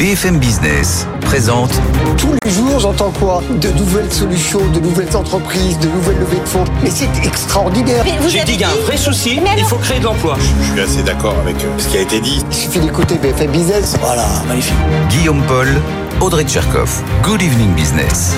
BFM Business présente Tous les jours, j'entends quoi? De nouvelles solutions, de nouvelles entreprises, de nouvelles levées de fonds. Mais c'est extraordinaire. J'ai dit qu'il y a un vrai souci, il faut créer de l'emploi. Je suis assez d'accord avec euh, ce qui a été dit. Il suffit d'écouter BFM Business. Voilà, magnifique. Guillaume Paul, Audrey Tcherkov. Good evening business.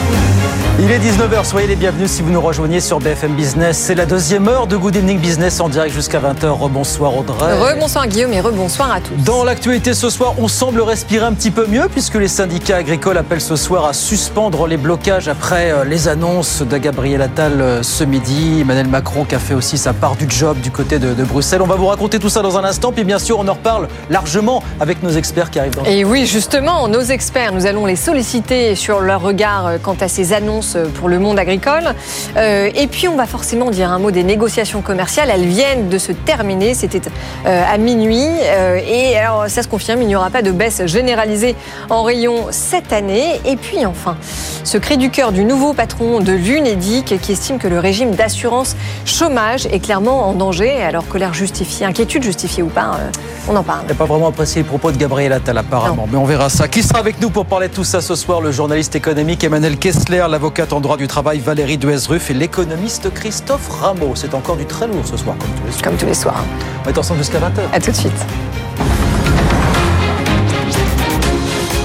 Il est 19h, soyez les bienvenus si vous nous rejoignez sur BFM Business. C'est la deuxième heure de Good Evening Business en direct jusqu'à 20h. Rebonsoir Audrey. Rebonsoir Guillaume et rebonsoir à tous. Dans l'actualité ce soir, on semble respirer un petit peu mieux puisque les syndicats agricoles appellent ce soir à suspendre les blocages après euh, les annonces de Gabriel Attal euh, ce midi. Emmanuel Macron qui a fait aussi sa part du job du côté de, de Bruxelles. On va vous raconter tout ça dans un instant. Puis bien sûr, on en reparle largement avec nos experts qui arrivent dans Et oui, justement, nos experts, nous allons les solliciter sur leur regard euh, quant à ces annonces pour le monde agricole. Euh, et puis, on va forcément dire un mot des négociations commerciales. Elles viennent de se terminer. C'était euh, à minuit. Euh, et alors, ça se confirme, il n'y aura pas de baisse généralisée en rayon cette année. Et puis, enfin, ce cri du cœur du nouveau patron de l'UNEDIC qui estime que le régime d'assurance chômage est clairement en danger, alors que l'air justifié, inquiétude justifiée ou pas, euh, on en parle. Il n'a pas vraiment apprécié les propos de Gabriel Attal apparemment, mais on verra ça. Qui sera avec nous pour parler de tout ça ce soir? Le journaliste économique Emmanuel Kessler, l'avocate en droit du travail Valérie Duesruf et l'économiste Christophe Rameau. C'est encore du très lourd ce soir, comme tous les soirs. Comme tous les soirs. On est ensemble jusqu'à 20h. À tout de suite.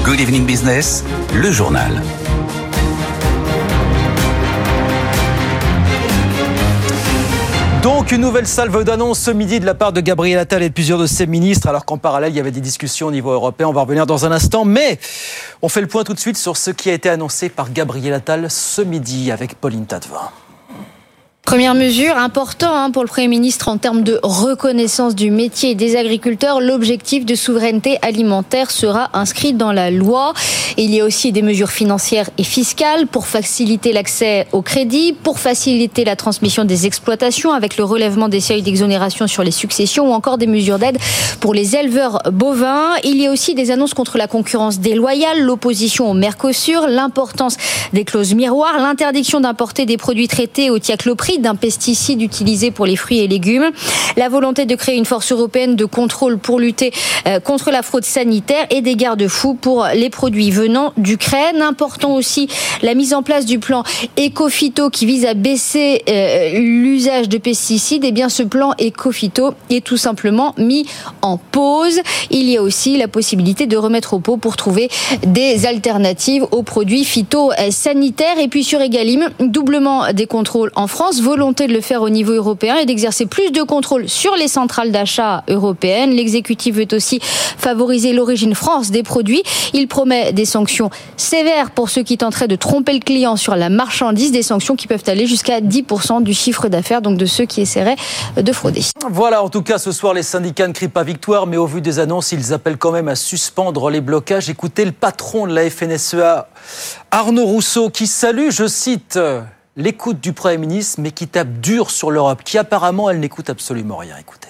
Good evening business, le journal. Donc une nouvelle salve d'annonce ce midi de la part de Gabriel Attal et de plusieurs de ses ministres, alors qu'en parallèle il y avait des discussions au niveau européen. On va revenir dans un instant, mais on fait le point tout de suite sur ce qui a été annoncé par Gabriel Attal ce midi avec Pauline Tadevin. Première mesure importante hein, pour le Premier ministre en termes de reconnaissance du métier des agriculteurs. L'objectif de souveraineté alimentaire sera inscrit dans la loi. Il y a aussi des mesures financières et fiscales pour faciliter l'accès au crédit, pour faciliter la transmission des exploitations avec le relèvement des seuils d'exonération sur les successions ou encore des mesures d'aide pour les éleveurs bovins. Il y a aussi des annonces contre la concurrence déloyale, l'opposition au Mercosur, l'importance des clauses miroirs, l'interdiction d'importer des produits traités au d'un pesticide utilisé pour les fruits et légumes, la volonté de créer une force européenne de contrôle pour lutter euh, contre la fraude sanitaire et des garde-fous pour les produits venant d'Ukraine. Important aussi la mise en place du plan Ecofito qui vise à baisser euh, l'usage de pesticides. Et bien ce plan Ecofito est tout simplement mis en pause. Il y a aussi la possibilité de remettre au pot pour trouver des alternatives aux produits phytosanitaires. Et puis sur Egalim, doublement des contrôles en France volonté de le faire au niveau européen et d'exercer plus de contrôle sur les centrales d'achat européennes. L'exécutif veut aussi favoriser l'origine France des produits. Il promet des sanctions sévères pour ceux qui tenteraient de tromper le client sur la marchandise, des sanctions qui peuvent aller jusqu'à 10% du chiffre d'affaires, donc de ceux qui essaieraient de frauder. Voilà, en tout cas, ce soir, les syndicats ne crient pas victoire, mais au vu des annonces, ils appellent quand même à suspendre les blocages. Écoutez le patron de la FNSEA, Arnaud Rousseau, qui salue, je cite, l'écoute du Premier ministre, mais qui tape dur sur l'Europe, qui apparemment, elle n'écoute absolument rien. Écoutez.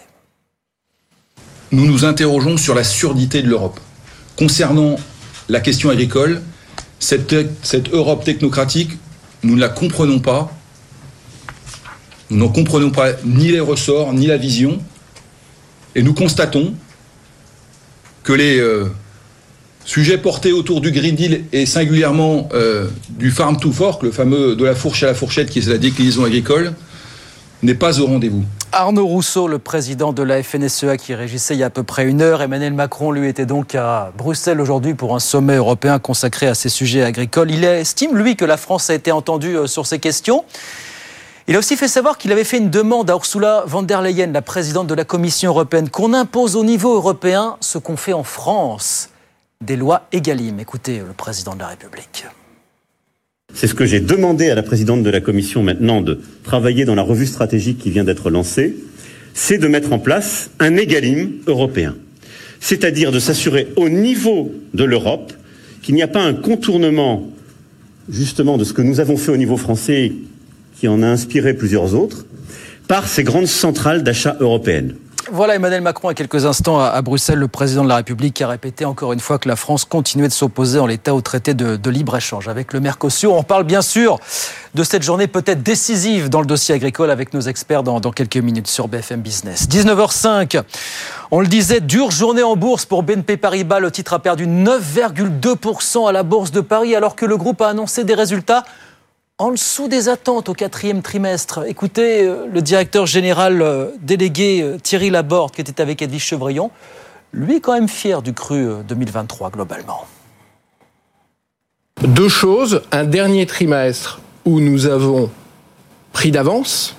Nous nous interrogeons sur la surdité de l'Europe. Concernant la question agricole, cette, Europe technocratique, nous ne la comprenons pas. Nous n'en comprenons pas ni les ressorts, ni la vision. Et nous constatons que les euh, sujets portés autour du Green Deal et singulièrement euh, du Farm to Fork, le fameux de la fourche à la fourchette qui est la déclinaison agricole, n'est pas au rendez-vous. Arnaud Rousseau, le président de la FNSEA qui régissait il y a à peu près une heure. Emmanuel Macron, lui, était donc à Bruxelles aujourd'hui pour un sommet européen consacré à ces sujets agricoles. Il estime, lui, que la France a été entendue euh, sur ces questions. Il a aussi fait savoir qu'il avait fait une demande à Ursula von der Leyen, la présidente de la Commission européenne, qu'on impose au niveau européen ce qu'on fait en France, des lois Egalim. Écoutez le président de la République. C'est ce que j'ai demandé à la présidente de la Commission maintenant de travailler dans la revue stratégique qui vient d'être lancée, c'est de mettre en place un égalim européen. C'est-à-dire de s'assurer au niveau de l'Europe qu'il n'y a pas un contournement justement de ce que nous avons fait au niveau français qui en a inspiré plusieurs autres par ces grandes centrales d'achat européennes. Voilà Emmanuel Macron à quelques instants à Bruxelles, le président de la République a répété encore une fois que la France continuait de s'opposer en l'état au traité de, libre-échange avec le Mercosur. On parle bien sûr de cette journée peut-être décisive dans le dossier agricole avec nos experts dans, dans quelques minutes sur BFM Business. 19h05, on le disait, dure journée en bourse pour BNP Paribas. Le titre a perdu 9,2% à la bourse de Paris alors que le groupe a annoncé des résultats en dessous des attentes au quatrième trimestre. Écoutez, euh, le directeur général euh, délégué euh, Thierry Laborde, qui était avec Edwige Chevrillon, lui est quand même fier du cru 2023 globalement. Deux choses. Un dernier trimestre où nous avons pris d'avance,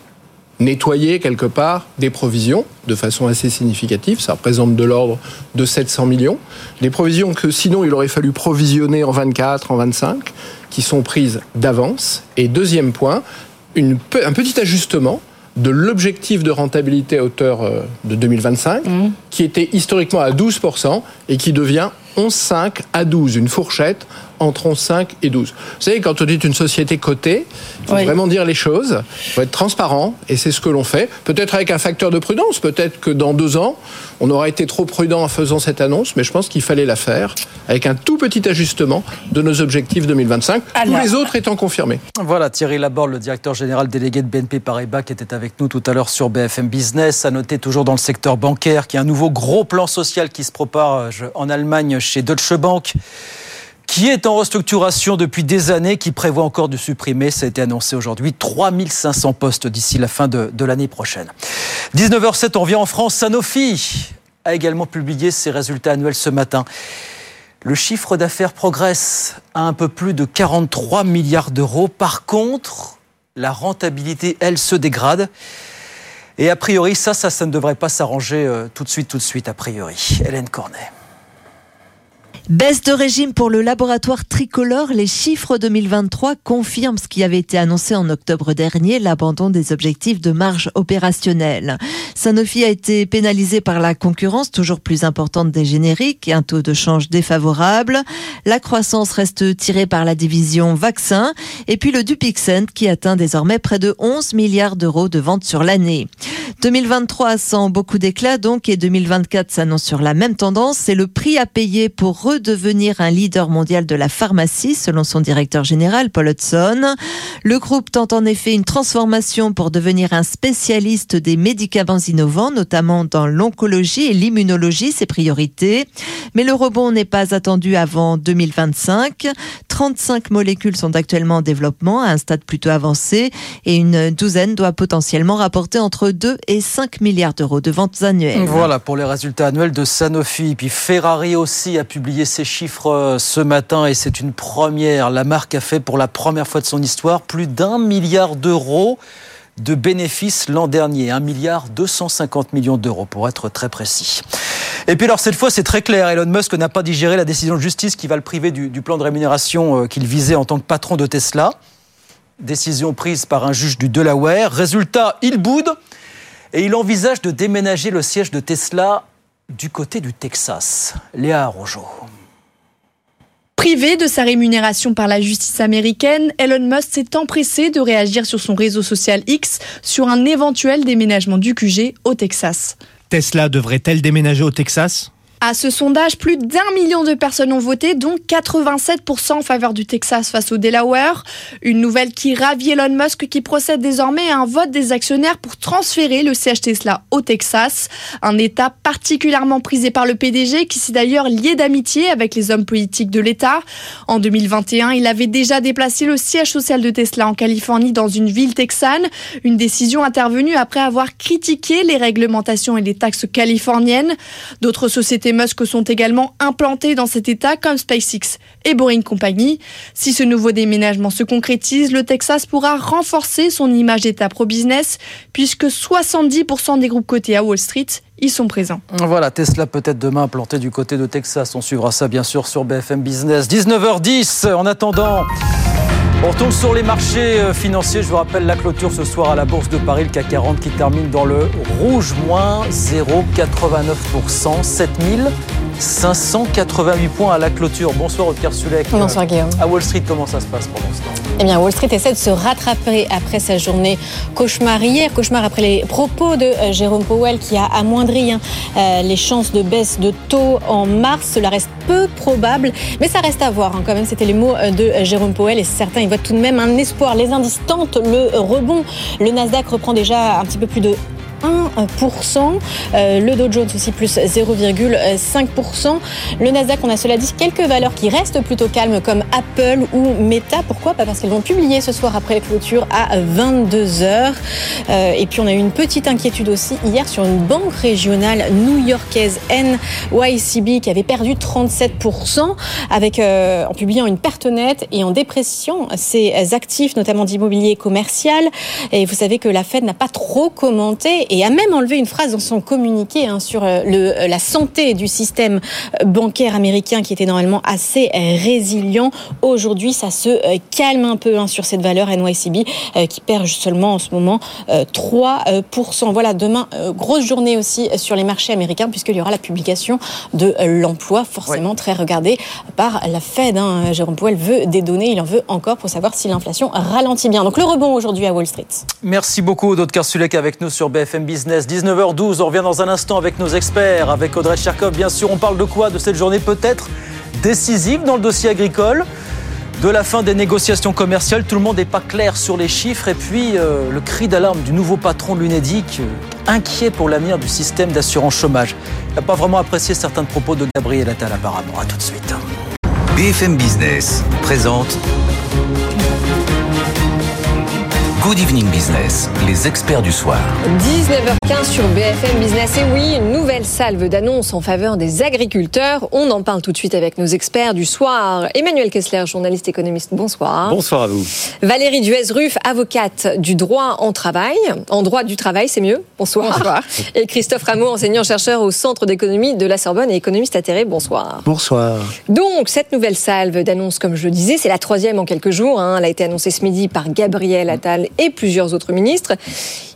nettoyé quelque part des provisions de façon assez significative. Ça représente de l'ordre de 700 millions. Des provisions que sinon il aurait fallu provisionner en 24, en 25 qui sont prises d'avance. Et deuxième point, une, un petit ajustement de l'objectif de rentabilité à hauteur euh, de 2025, mmh. qui était historiquement à 12% et qui devient 11,5 à 12, une fourchette entre 11,5 et 12. Vous savez, quand on dit une société cotée, il faut oui. vraiment dire les choses, il faut être transparent, et c'est ce que l'on fait. Peut-être avec un facteur de prudence, peut-être que dans deux ans, on aura été trop prudent en faisant cette annonce, mais je pense qu'il fallait la faire avec un tout petit ajustement de nos objectifs 2025, Alors, tous les autres étant confirmés. Voilà, Thierry Laborde, le directeur général délégué de BNP Paribas, qui était avec nous tout à l'heure sur BFM Business, a noté toujours dans le secteur bancaire qu'il y a un nouveau gros plan social qui se propage en Allemagne chez Deutsche Bank qui est en restructuration depuis des années, qui prévoit encore de supprimer, ça a été annoncé aujourd'hui, 3500 postes d'ici la fin de, l'année prochaine. 19h07, on revient en France. Sanofi a également publié ses résultats annuels ce matin. Le chiffre d'affaires progresse à un peu plus de 43 milliards d'euros. Par contre, la rentabilité, elle, se dégrade. Et a priori, ça, ça, ça ne devrait pas s'arranger euh, tout de suite, tout de suite, a priori. Hélène Cornet. Baisse de régime pour le laboratoire tricolore. Les chiffres 2023 confirment ce qui avait été annoncé en octobre dernier, l'abandon des objectifs de marge opérationnelle. Sanofi a été pénalisé par la concurrence toujours plus importante des génériques et un taux de change défavorable. La croissance reste tirée par la division vaccin et puis le Dupixent qui atteint désormais près de 11 milliards d'euros de ventes sur l'année. 2023 sent beaucoup d'éclat donc et 2024 s'annonce sur la même tendance. C'est le prix à payer pour redevenir un leader mondial de la pharmacie, selon son directeur général, Paul Hudson. Le groupe tente en effet une transformation pour devenir un spécialiste des médicaments innovants, notamment dans l'oncologie et l'immunologie, ses priorités. Mais le rebond n'est pas attendu avant 2025. 35 molécules sont actuellement en développement à un stade plutôt avancé et une douzaine doit potentiellement rapporter entre 2 et 5 milliards d'euros de ventes annuelles. Voilà pour les résultats annuels de Sanofi. Puis Ferrari aussi a publié ses chiffres ce matin et c'est une première. La marque a fait pour la première fois de son histoire plus d'un milliard d'euros de bénéfices l'an dernier, 1 milliard 250 millions d'euros pour être très précis. Et puis alors cette fois c'est très clair, Elon Musk n'a pas digéré la décision de justice qui va le priver du, du plan de rémunération qu'il visait en tant que patron de Tesla. Décision prise par un juge du Delaware. Résultat, il boude et il envisage de déménager le siège de Tesla du côté du Texas. Léa Arrojo. Privé de sa rémunération par la justice américaine, Elon Musk s'est empressé de réagir sur son réseau social X sur un éventuel déménagement du QG au Texas. Tesla devrait-elle déménager au Texas? À ce sondage, plus d'un million de personnes ont voté, dont 87% en faveur du Texas face au Delaware. Une nouvelle qui ravit Elon Musk qui procède désormais à un vote des actionnaires pour transférer le siège Tesla au Texas. Un État particulièrement prisé par le PDG qui s'est d'ailleurs lié d'amitié avec les hommes politiques de l'État. En 2021, il avait déjà déplacé le siège social de Tesla en Californie dans une ville texane. Une décision intervenue après avoir critiqué les réglementations et les taxes californiennes. D'autres sociétés Musk sont également implantés dans cet État comme SpaceX et Boring Company. Si ce nouveau déménagement se concrétise, le Texas pourra renforcer son image d'État pro-business puisque 70% des groupes cotés à Wall Street y sont présents. Voilà, Tesla peut-être demain implanté du côté de Texas. On suivra ça bien sûr sur BFM Business. 19h10, en attendant... On retourne sur les marchés financiers. Je vous rappelle la clôture ce soir à la Bourse de Paris, le CAC 40 qui termine dans le rouge, moins 0,89%, 588 points à la clôture. Bonsoir Otker Sulek. Bonsoir Guillaume. À Wall Street, comment ça se passe pour l'instant? Eh bien, Wall Street essaie de se rattraper après sa journée cauchemar hier, cauchemar après les propos de euh, Jérôme Powell qui a amoindri hein, euh, les chances de baisse de taux en mars. Cela reste peu probable, mais ça reste à voir. Hein, quand même, c'était les mots euh, de Jérôme Powell et certains y voient tout de même un espoir. Les indices tentent le rebond. Le Nasdaq reprend déjà un petit peu plus de 1%. Euh, le Dow Jones aussi plus 0,5%. Le Nasdaq, on a cela dit quelques valeurs qui restent plutôt calmes comme Apple ou Meta. Pourquoi? Parce qu'elles vont publier ce soir après la clôture à 22h. Euh, et puis on a eu une petite inquiétude aussi hier sur une banque régionale new-yorkaise NYCB qui avait perdu 37% avec, euh, en publiant une perte nette et en dépréciant ses actifs, notamment d'immobilier commercial. Et vous savez que la Fed n'a pas trop commenté et a même enlevé une phrase dans son communiqué hein, sur euh, le, euh, la santé du système euh, bancaire américain qui était normalement assez résilient. Aujourd'hui, ça se calme un peu hein, sur cette valeur NYCB qui perd seulement en ce moment 3%. Voilà, demain, grosse journée aussi sur les marchés américains puisqu'il y aura la publication de l'emploi, forcément très regardée par la Fed. Hein. Jérôme Powell veut des données, il en veut encore pour savoir si l'inflation ralentit bien. Donc le rebond aujourd'hui à Wall Street. Merci beaucoup, D'autres Sulek, avec nous sur BFM Business. 19h12, on revient dans un instant avec nos experts, avec Audrey Cherkov. Bien sûr, on parle de quoi De cette journée peut-être décisive dans le dossier agricole? De la fin des négociations commerciales. Tout le monde n'est pas clair sur les chiffres. Et puis, euh, le cri d'alarme du nouveau patron de l'UNEDIC, euh, inquiet pour l'avenir du système d'assurance chômage. Il n'a pas vraiment apprécié certains propos de Gabriel Attal, apparemment. A tout de suite. BFM Business présente Good Evening Business, les experts du soir. 19h15 sur BFM Business. Et oui, une nouvelle salve d'annonces en faveur des agriculteurs. On en parle tout de suite avec nos experts du soir. Emmanuel Kessler, journaliste économiste, bonsoir. Bonsoir à vous. Valérie Duez-Ruff, avocate du droit en travail. En droit du travail, c'est mieux. Bonsoir. Bonsoir. Et Christophe Rameau, enseignant-chercheur au Centre d'économie de la Sorbonne et économiste atterré. Bonsoir. Bonsoir. Donc, cette nouvelle salve d'annonces, comme je le disais, c'est la troisième en quelques jours. Hein. Elle a été annoncée ce midi par Gabriel Attal et plusieurs autres ministres.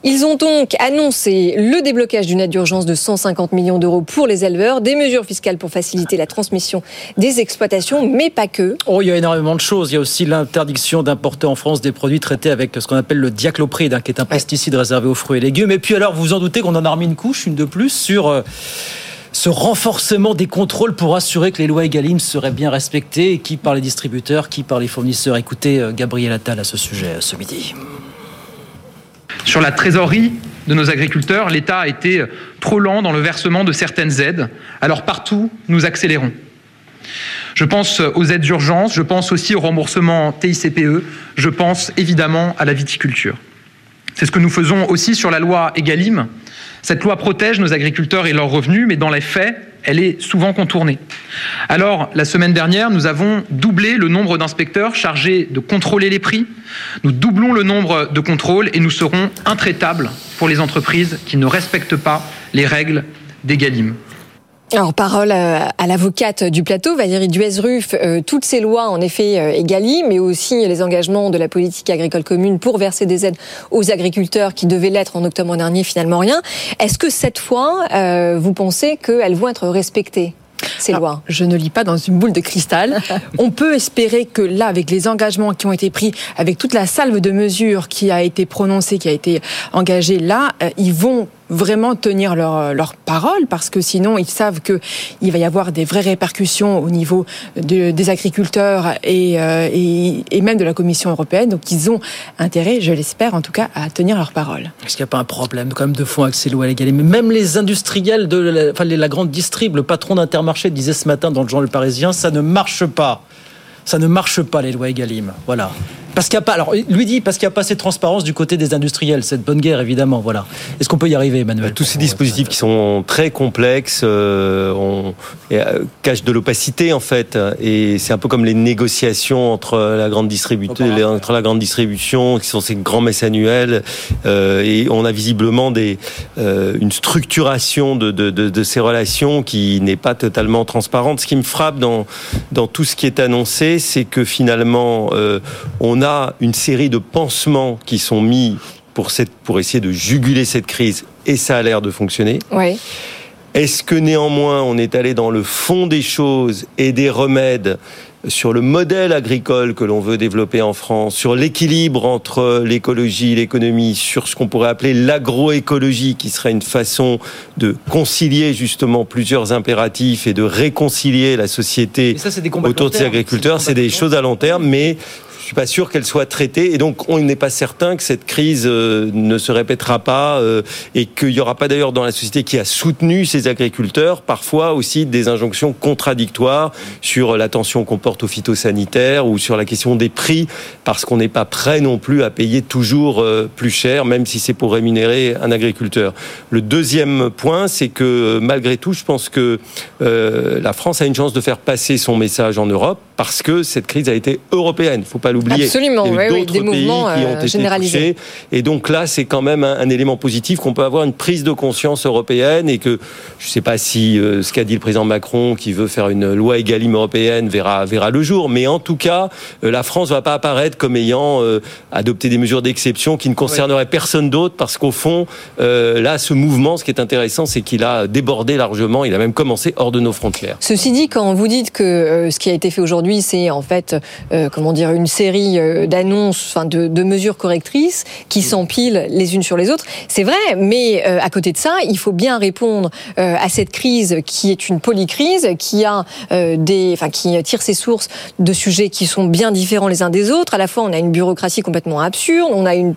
Ils ont donc annoncé le déblocage d'une aide d'urgence de 150 millions d'euros pour les éleveurs, des mesures fiscales pour faciliter la transmission des exploitations, mais pas que. Oh, il y a énormément de choses. Il y a aussi l'interdiction d'importer en France des produits traités avec ce qu'on appelle le diaclopride, hein, qui est un pesticide réservé aux fruits et légumes. Et puis alors, vous vous en doutez qu'on en a remis une couche, une de plus, sur... Euh, ce renforcement des contrôles pour assurer que les lois Egalim seraient bien respectées, qui par les distributeurs, qui par les fournisseurs. Écoutez euh, Gabriel Attal à ce sujet euh, ce midi. Sur la trésorerie de nos agriculteurs, l'État a été trop lent dans le versement de certaines aides. Alors partout, nous accélérons. Je pense aux aides d'urgence, je pense aussi au remboursement TICPE, je pense évidemment à la viticulture. C'est ce que nous faisons aussi sur la loi Egalim. Cette loi protège nos agriculteurs et leurs revenus, mais dans les faits, elle est souvent contournée. Alors, la semaine dernière, nous avons doublé le nombre d'inspecteurs chargés de contrôler les prix. Nous doublons le nombre de contrôles et nous serons intraitables pour les entreprises qui ne respectent pas les règles d'Egalim. Alors, parole à l'avocate du plateau, Valérie Duez-Ruff. Euh, toutes ces lois, en effet, euh, mais aussi les engagements de la politique agricole commune pour verser des aides aux agriculteurs qui devaient l'être en octobre dernier, finalement rien. Est-ce que cette fois, euh, vous pensez qu'elles vont être respectées ces lois? Je ne lis pas dans une boule de cristal. On peut espérer que là, avec les engagements qui ont été pris, avec toute la salve de mesures qui a été prononcée, qui a été engagée là, euh, ils vont vraiment tenir leur, leur parole parce que sinon ils savent que il va y avoir des vraies répercussions au niveau des agriculteurs et, euh, et, et, même de la Commission européenne. Donc ils ont intérêt, je l'espère en tout cas, à tenir leur parole. Est-ce qu'il n'y a pas un problème quand même de fond avec ces lois légales? Mais même les industriels de la, la grande distrib, le patron d'Intermarché disait ce matin dans le journal parisien, ça ne marche pas. Ça ne marche pas les lois Egalim. Voilà. Parce qu'il n'y a pas, alors lui dit parce qu'il n'y a pas assez de transparence du côté des industriels, cette bonne guerre évidemment, voilà. Est-ce qu'on peut y arriver, Emmanuel Tous ces dispositifs qui sont très complexes, euh, on, euh, cachent de l'opacité en fait, et c'est un peu comme les négociations entre la grande distribution, entre la grande distribution, qui sont ces grands messes annuels, euh, et on a visiblement des, euh, une structuration de, de, de, de, ces relations qui n'est pas totalement transparente. Ce qui me frappe dans dans tout ce qui est annoncé, c'est que finalement euh, on a une série de pansements qui sont mis pour, cette, pour essayer de juguler cette crise, et ça a l'air de fonctionner. Oui. Est-ce que néanmoins on est allé dans le fond des choses et des remèdes sur le modèle agricole que l'on veut développer en France, sur l'équilibre entre l'écologie et l'économie, sur ce qu'on pourrait appeler l'agroécologie, qui serait une façon de concilier justement plusieurs impératifs et de réconcilier la société autour de ces agriculteurs? C'est des choses à long terme, mais suis pas sûr qu'elle soit traitée et donc on n'est pas certain que cette crise euh, ne se répétera pas euh, et qu'il n'y aura pas d'ailleurs dans la société qui a soutenu ces agriculteurs parfois aussi des injonctions contradictoires sur l'attention qu'on porte aux phytosanitaires ou sur la question des prix parce qu'on n'est pas prêt non plus à payer toujours euh, plus cher même si c'est pour rémunérer un agriculteur. Le deuxième point c'est que malgré tout je pense que la France a une chance de faire passer son message en Europe parce que cette crise a été européenne. Il faut pas l'oublier. Absolument, Il y a eu oui, oui, d'autres des pays mouvements, qui ont euh, été généralisés. touchés. Et donc là, c'est quand même un, un élément positif qu'on peut avoir une prise de conscience européenne et que je ne sais pas si euh, ce qu'a dit le président Macron, qui veut faire une loi Egalim européenne, verra, verra le jour. Mais en tout cas, euh, la France ne va pas apparaître comme ayant euh, adopté des mesures d'exception qui ne concerneraient personne d'autre parce qu'au fond, euh, là, ce mouvement, ce qui est intéressant, c'est qu'il a débordé largement. Il a même commencé hors de nos frontières. Ceci dit, quand vous dites que euh, ce qui a été fait aujourd'hui, c'est en fait, euh, comment dire, une série euh, d'annonces, enfin de, de mesures correctrices qui s'empilent les unes sur les autres, c'est vrai. Mais euh, à côté de ça, il faut bien répondre euh, à cette crise qui est une polycrise, qui a des, enfin qui tire ses sources de sujets qui sont bien différents les uns des autres. À la fois, on a une bureaucratie complètement absurde, on a une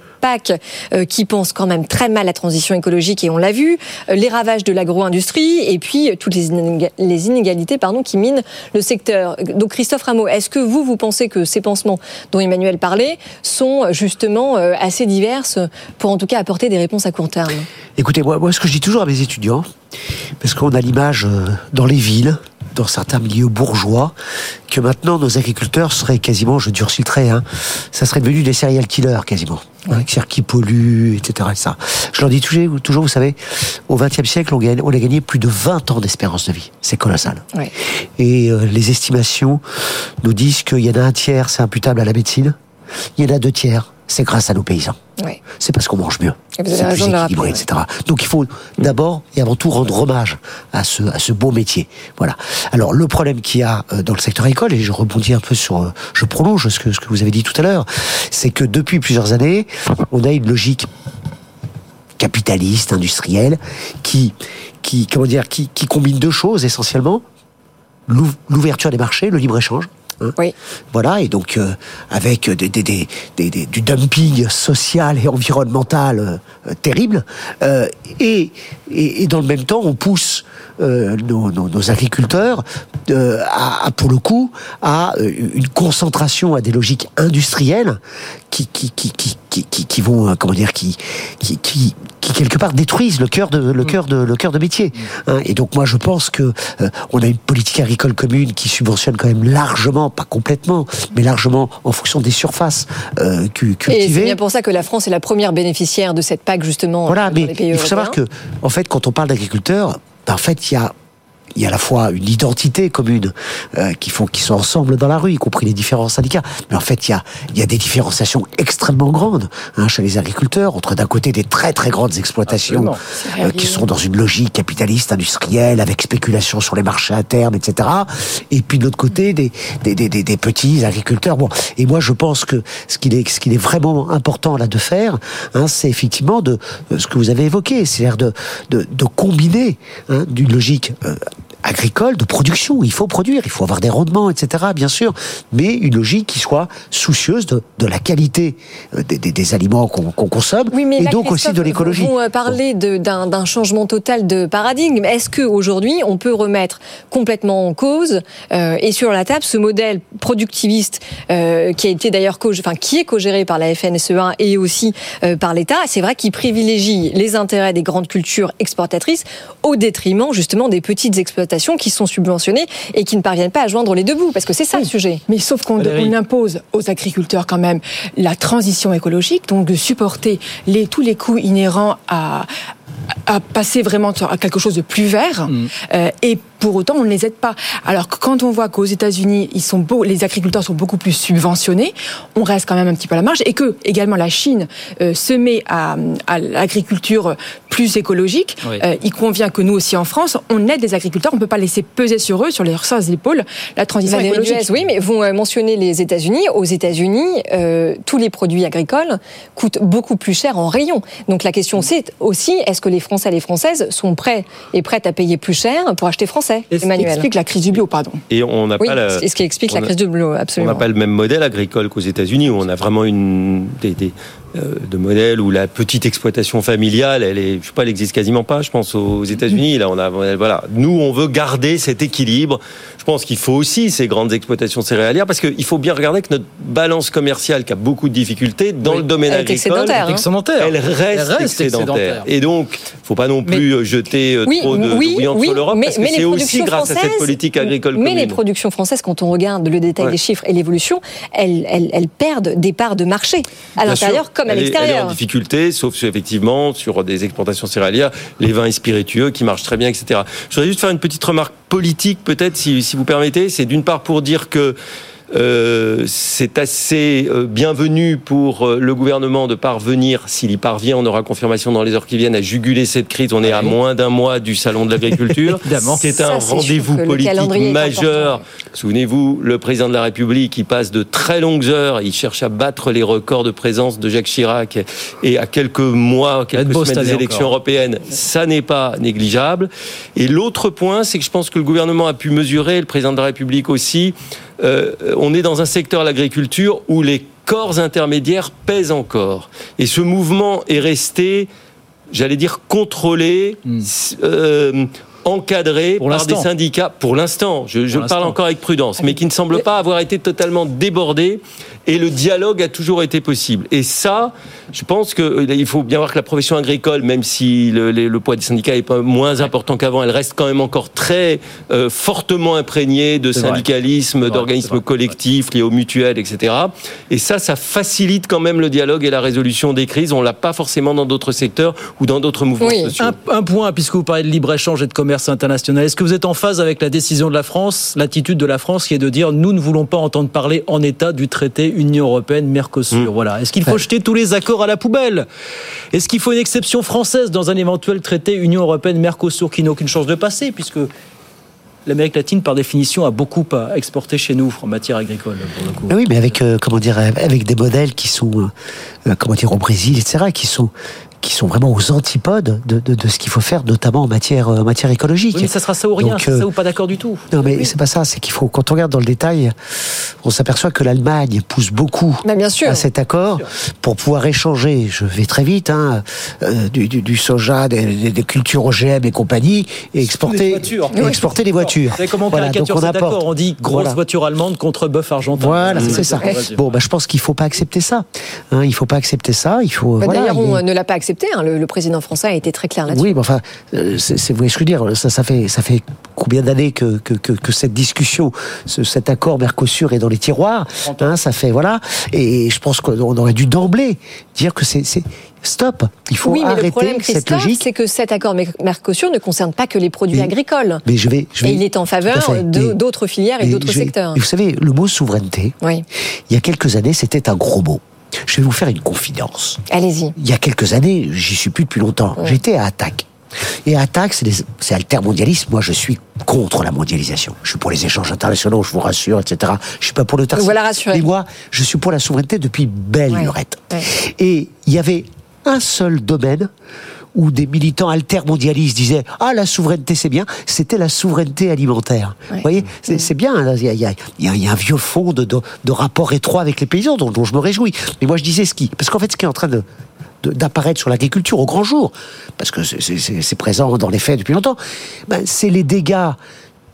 Euh, qui pense quand même très mal la transition écologique et on l'a vu, euh, les ravages de l'agro-industrie et puis euh, toutes les, inéga- les inégalités pardon, qui minent le secteur. Donc Christophe Rameau, est-ce que vous, vous pensez que ces pansements dont Emmanuel parlait sont justement assez diverses pour en tout cas apporter des réponses à court terme? Écoutez, moi, moi, ce que je dis toujours à mes étudiants, parce qu'on a l'image dans les villes, dans certains milieux bourgeois, que maintenant nos agriculteurs seraient quasiment, je durcis le trait, hein, ça serait devenu des serial killers quasiment, hein, qui polluent, etc. et ça. Je leur dis toujours, toujours vous savez, au XXe siècle, on, gagne- on a gagné plus de 20 ans d'espérance de vie. C'est colossal. Ouais. Et euh, les estimations nous disent qu'il y en a un tiers, c'est imputable à la médecine, il y en a deux tiers, c'est grâce à nos paysans. C'est parce qu'on mange mieux. C'est plus équilibré, etc. Donc il faut d'abord et avant tout rendre hommage à ce, à ce beau métier. Voilà. Alors le problème qu'il y a euh, dans le secteur agricole, et je rebondis un peu sur, euh, je prolonge ce que, ce que vous avez dit tout à l'heure, c'est que depuis plusieurs années, on a une logique capitaliste, industrielle, qui, qui, comment dire, qui, qui combine deux choses essentiellement l'ou- l'ouverture des marchés, le libre hein. Voilà, et donc euh, avec des, des, des, des- du dumping social et environnemental euh, terrible, euh, et, et, et dans le même temps, on pousse nos, nos, nos agriculteurs à, à, pour le coup, à une concentration à des logiques industrielles qui, qui, qui, qui, qui, qui, vont, comment dire, qui, qui, qui, qui quelque part détruisent le cœur de le cœur de le cœur de métier. hein. et donc moi je pense que euh, on a une politique agricole commune qui subventionne quand même largement, pas complètement, mais largement en fonction des surfaces euh, cu- Et c'est cultivées. bien pour ça que la France est la première bénéficiaire de cette PAC justement Voilà, mais les pays il faut savoir que, en fait, quand on parle d'agriculteurs, ben, en fait, il y a il y a à la fois une identité commune euh, qui font qui sont ensemble dans la rue, y compris les différents syndicats. Mais en fait, il y a il y a des différenciations extrêmement grandes hein, chez les agriculteurs entre d'un côté des très très grandes exploitations euh, qui sont dans une logique capitaliste industrielle avec spéculation sur les marchés internes, etc. Et puis de l'autre côté des des, des, des, petits agriculteurs. Bon, et moi je pense que ce qu'il est ce qu'il est vraiment important là de faire, hein, c'est effectivement de euh, ce que vous avez évoqué, c'est-à-dire de, de de combiner hein, d'une logique euh, agricole, de production. Il faut produire, il faut avoir des rendements, etc. Bien sûr, mais une logique qui soit soucieuse de, de la qualité euh, des, des, des aliments qu'on consomme Oui, mais et là, donc aussi de l'écologie. Vous euh, parlez de- d'un changement total de paradigme. Est-ce qu'aujourd'hui, on peut remettre complètement en cause euh, et sur la table ce modèle productiviste euh, qui a été d'ailleurs enfin, qui est co-géré par la FNSEA et aussi euh, par l'État? C'est vrai qu'il privilégie les intérêts des grandes cultures exportatrices au détriment justement des petites exploitations qui sont subventionnées et qui ne parviennent pas à joindre les deux bouts, parce que c'est ça le sujet. Mais sauf qu'on impose aux agriculteurs quand même la transition écologique, donc de supporter les, tous les coûts inhérents à, à passer vraiment à quelque chose de plus vert. Euh, et pour autant, on ne les aide pas. Alors que quand on voit qu'aux États-Unis, ils sont les agriculteurs sont beaucoup plus subventionnés, on reste quand même un petit peu à la marge. Et que également la Chine euh, se met à, à l'agriculture plus écologique, Oui. euh, il convient que nous aussi en France, on aide les agriculteurs. On ne peut pas laisser peser sur eux, sur leurs seules épaules, la transition Valérie écologique. Oui, mais vous euh, mentionnez les États-Unis. Aux États-Unis, euh, tous les produits agricoles coûtent beaucoup plus cher en rayon. Donc la question c'est aussi est-ce que les Français et les Françaises sont prêts et prêtes à payer plus cher pour acheter français? Emmanuel. explique la crise du bio, pardon. Et on n'a Oui, pas la- ce qui explique on la crise bleu, On absolument. n'a pas le même modèle agricole qu'aux États-Unis, où on a vraiment une des, des, de modèles où la petite exploitation familiale, elle est, je sais pas, elle existe quasiment pas. Je pense aux États-Unis, là, on a, voilà. Nous, on veut garder cet équilibre. Je pense qu'il faut aussi ces grandes exploitations céréalières, parce qu'il faut bien regarder que notre balance commerciale, qui a beaucoup de difficultés dans le domaine Elle est agricole, excédentaire, hein. Excédentaire. elle reste, Elle reste excédentaire. excédentaire. Et donc, faut pas non plus euh, jeter euh, Oui, trop de, oui, sur l'Europe, mais- parce que c'est aussi grâce à cette françaises- politique agricole Mais commune. les productions françaises, quand on regarde le détail Ouais. des chiffres et l'évolution, elles, elles- elles perdent des parts de marché à l'intérieur comme à est- Elle est en l'extérieur. difficulté, sauf effectivement sur des exportations céréalières, les vins et spiritueux qui marchent très bien, etc. Je voudrais juste faire une petite remarque politique, peut-être, si, si vous permettez. C'est d'une part pour dire que euh, c'est assez euh, bienvenu pour euh, le gouvernement de parvenir, s'il y parvient, on aura confirmation dans les heures qui viennent, à juguler cette crise. On est à moins d'un mois du salon de l'agriculture. Évidemment. C'est un rendez-vous politique majeur. Souvenez-vous, le président de la République, il passe de très longues heures, il cherche à battre les records de présence de Jacques Chirac. Et à quelques mois, quelques semaines des élections encore. européennes, ça n'est pas négligeable. Et l'autre point, c'est que je pense que le gouvernement a pu mesurer, le président de la République aussi, euh, on est dans un secteur, l'agriculture, où les corps intermédiaires pèsent encore. Et ce mouvement est resté, j'allais dire, contrôlé, euh, encadré par des syndicats, pour l'instant, je, je Pour parle encore avec prudence, mais qui ne semble pas avoir été totalement débordé, et le dialogue a toujours été possible. Et ça, je pense qu'il faut bien voir que la profession agricole, même si le, poids des syndicats est pas moins important qu'avant, elle reste quand même encore très euh, fortement imprégnée de syndicalisme, d'organismes collectifs liés aux mutuelles, etc. Et ça, ça facilite quand même le dialogue et la résolution des crises. On l'a pas forcément dans d'autres secteurs ou dans d'autres mouvements sociaux. Un, un point, puisque vous parlez de libre-échange et de commerce international. Est-ce que vous êtes en phase avec la décision de la France, l'attitude de la France qui est de dire nous ne voulons pas entendre parler en état du traité Union européenne-Mercosur Voilà. Est-ce qu'il faut jeter tous les accords à la poubelle? Est-ce qu'il faut une exception française dans un éventuel traité Union européenne-Mercosur qui n'a aucune chance de passer, puisque l'Amérique latine, par définition, a beaucoup à exporter chez nous en matière agricole, pour le coup. Ah Oui, mais avec euh, comment dire, avec des modèles qui sont, euh, euh, comment dire, au Brésil, etc., qui sont qui sont vraiment aux antipodes de, de, de ce qu'il faut faire, notamment en matière, euh, en matière écologique. Oui, mais ça sera ça ou rien, Donc, euh, ça ou pas d'accord du tout. Non, mais c'est pas ça. C'est qu'il faut, quand on regarde dans le détail, on s'aperçoit que l'Allemagne pousse beaucoup bien sûr. à cet accord pour pouvoir échanger. Je vais très vite, hein, euh, du, du, du soja, des, des- des cultures OGM et compagnie, et exporter, voitures. et exporter des voitures. Vous savez comment on Voilà, caricature donc on cet accord apporte. On dit grosse Voilà. voiture allemande contre bœuf argentin. Voilà, c'est ça. Bon, bah, je pense qu'il faut pas accepter ça. Hein, il faut pas accepter ça. Il faut. Bah, voilà, D'ailleurs, il on ne l'a pas accepté. Hein. Le, le président français a été très clair là-dessus. Oui, mais enfin, euh, c'est, vous voyez ce que je veux dire. Ça, ça fait, ça fait combien d'années que, que, que, que cette discussion, ce- cet accord Mercosur est dans les tiroirs hein, Ça fait voilà. Et je pense qu'on aurait dû d'emblée dire que c'est, stop. Il faut oui, mais arrêter le problème, cette Christophe, logique. c'est que cet accord Mer- Mercosur ne concerne pas que les produits Mais- agricoles. Mais je vais, je vais. Et il est en faveur d'autres filières et d'autres secteurs. vous savez, le mot souveraineté, Oui, il y a quelques années, c'était un gros mot. Je vais vous faire une confidence. allez-y. Il y a quelques années, j'y suis plus depuis longtemps, j'étais à Attaque. Et Attaque, c'est des- c'est. Moi, je suis contre la mondialisation. Je suis pour les échanges internationaux, je vous rassure, etc. Je suis pas pour le taxi. Voilà rassuré. Mais moi, je suis pour la souveraineté depuis belle Ouais. lurette. Ouais. Et il y avait un seul domaine où des militants altermondialistes disaient ah la souveraineté c'est bien, c'était la souveraineté alimentaire. Vous voyez, c'est bien. Il y a, il y a- il y y a un vieux fond de, de, de rapport étroit avec les paysans dont, dont je me réjouis. Mais moi je disais ce qui, parce qu'en fait ce qui est en train de d'apparaître sur l'agriculture au grand jour, parce que c'est présent dans les faits depuis longtemps, ben, c'est les dégâts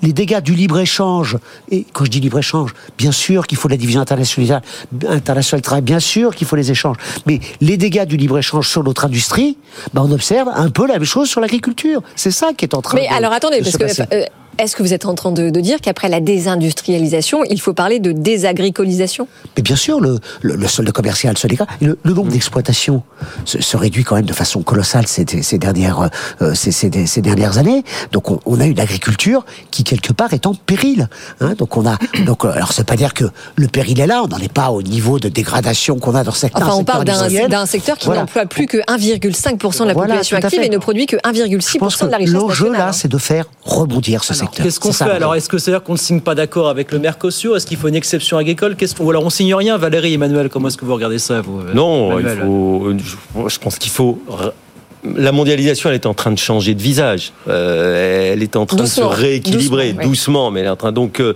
les dégâts du libre-échange, et quand je dis libre-échange, bien sûr qu'il faut la division internationale, internationale du travail, bien sûr qu'il faut les échanges, mais les dégâts du libre-échange sur notre industrie, ben on observe un peu la même chose sur l'agriculture. C'est ça qui est en train Mais de alors attendez, de parce se que passer. euh, est-ce que vous êtes en train de, de dire qu'après la désindustrialisation, il faut parler de désagricolisation? Mais bien sûr, le, le, le solde commercial se dégrade. Le, le nombre d'exploitations se, se réduit quand même de façon colossale ces, ces dernières euh, ces, ces, ces dernières années. Donc on, on, a une agriculture qui quelque part est en péril. Hein donc on a donc euh, alors c'est pas dire que le péril est là. On n'en est pas au niveau de dégradation qu'on a dans certains Enfin, on secteurs parle d'un industriels. d'un secteur qui Voilà. n'emploie plus que 1,5% de la population active et ne produit que 1,6% de la richesse L'enjeu là, c'est de faire rebondir ce secteur. Qu'est-ce qu'on ça, fait alors Est-ce que c'est-à-dire qu'on ne signe pas d'accord avec le Mercosur Est-ce qu'il faut une exception agricole Qu'est-ce qu'on- Ou alors on signe rien Valérie, Emmanuel, comment est-ce que vous regardez ça vous, euh, Non, il faut, je pense qu'il faut. La mondialisation, elle est en train de changer de visage. Euh, elle est en train Doucement, de se rééquilibrer doucement, mais elle est en train donc. euh,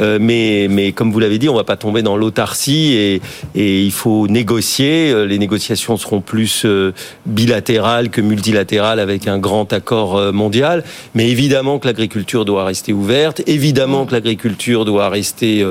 euh, mais mais comme vous l'avez dit, on va pas tomber dans l'autarcie et et il faut négocier. Euh, Les négociations seront plus euh, bilatérales que multilatérales avec un grand accord mondial. Mais évidemment que l'agriculture doit rester ouverte. Évidemment que l'agriculture doit rester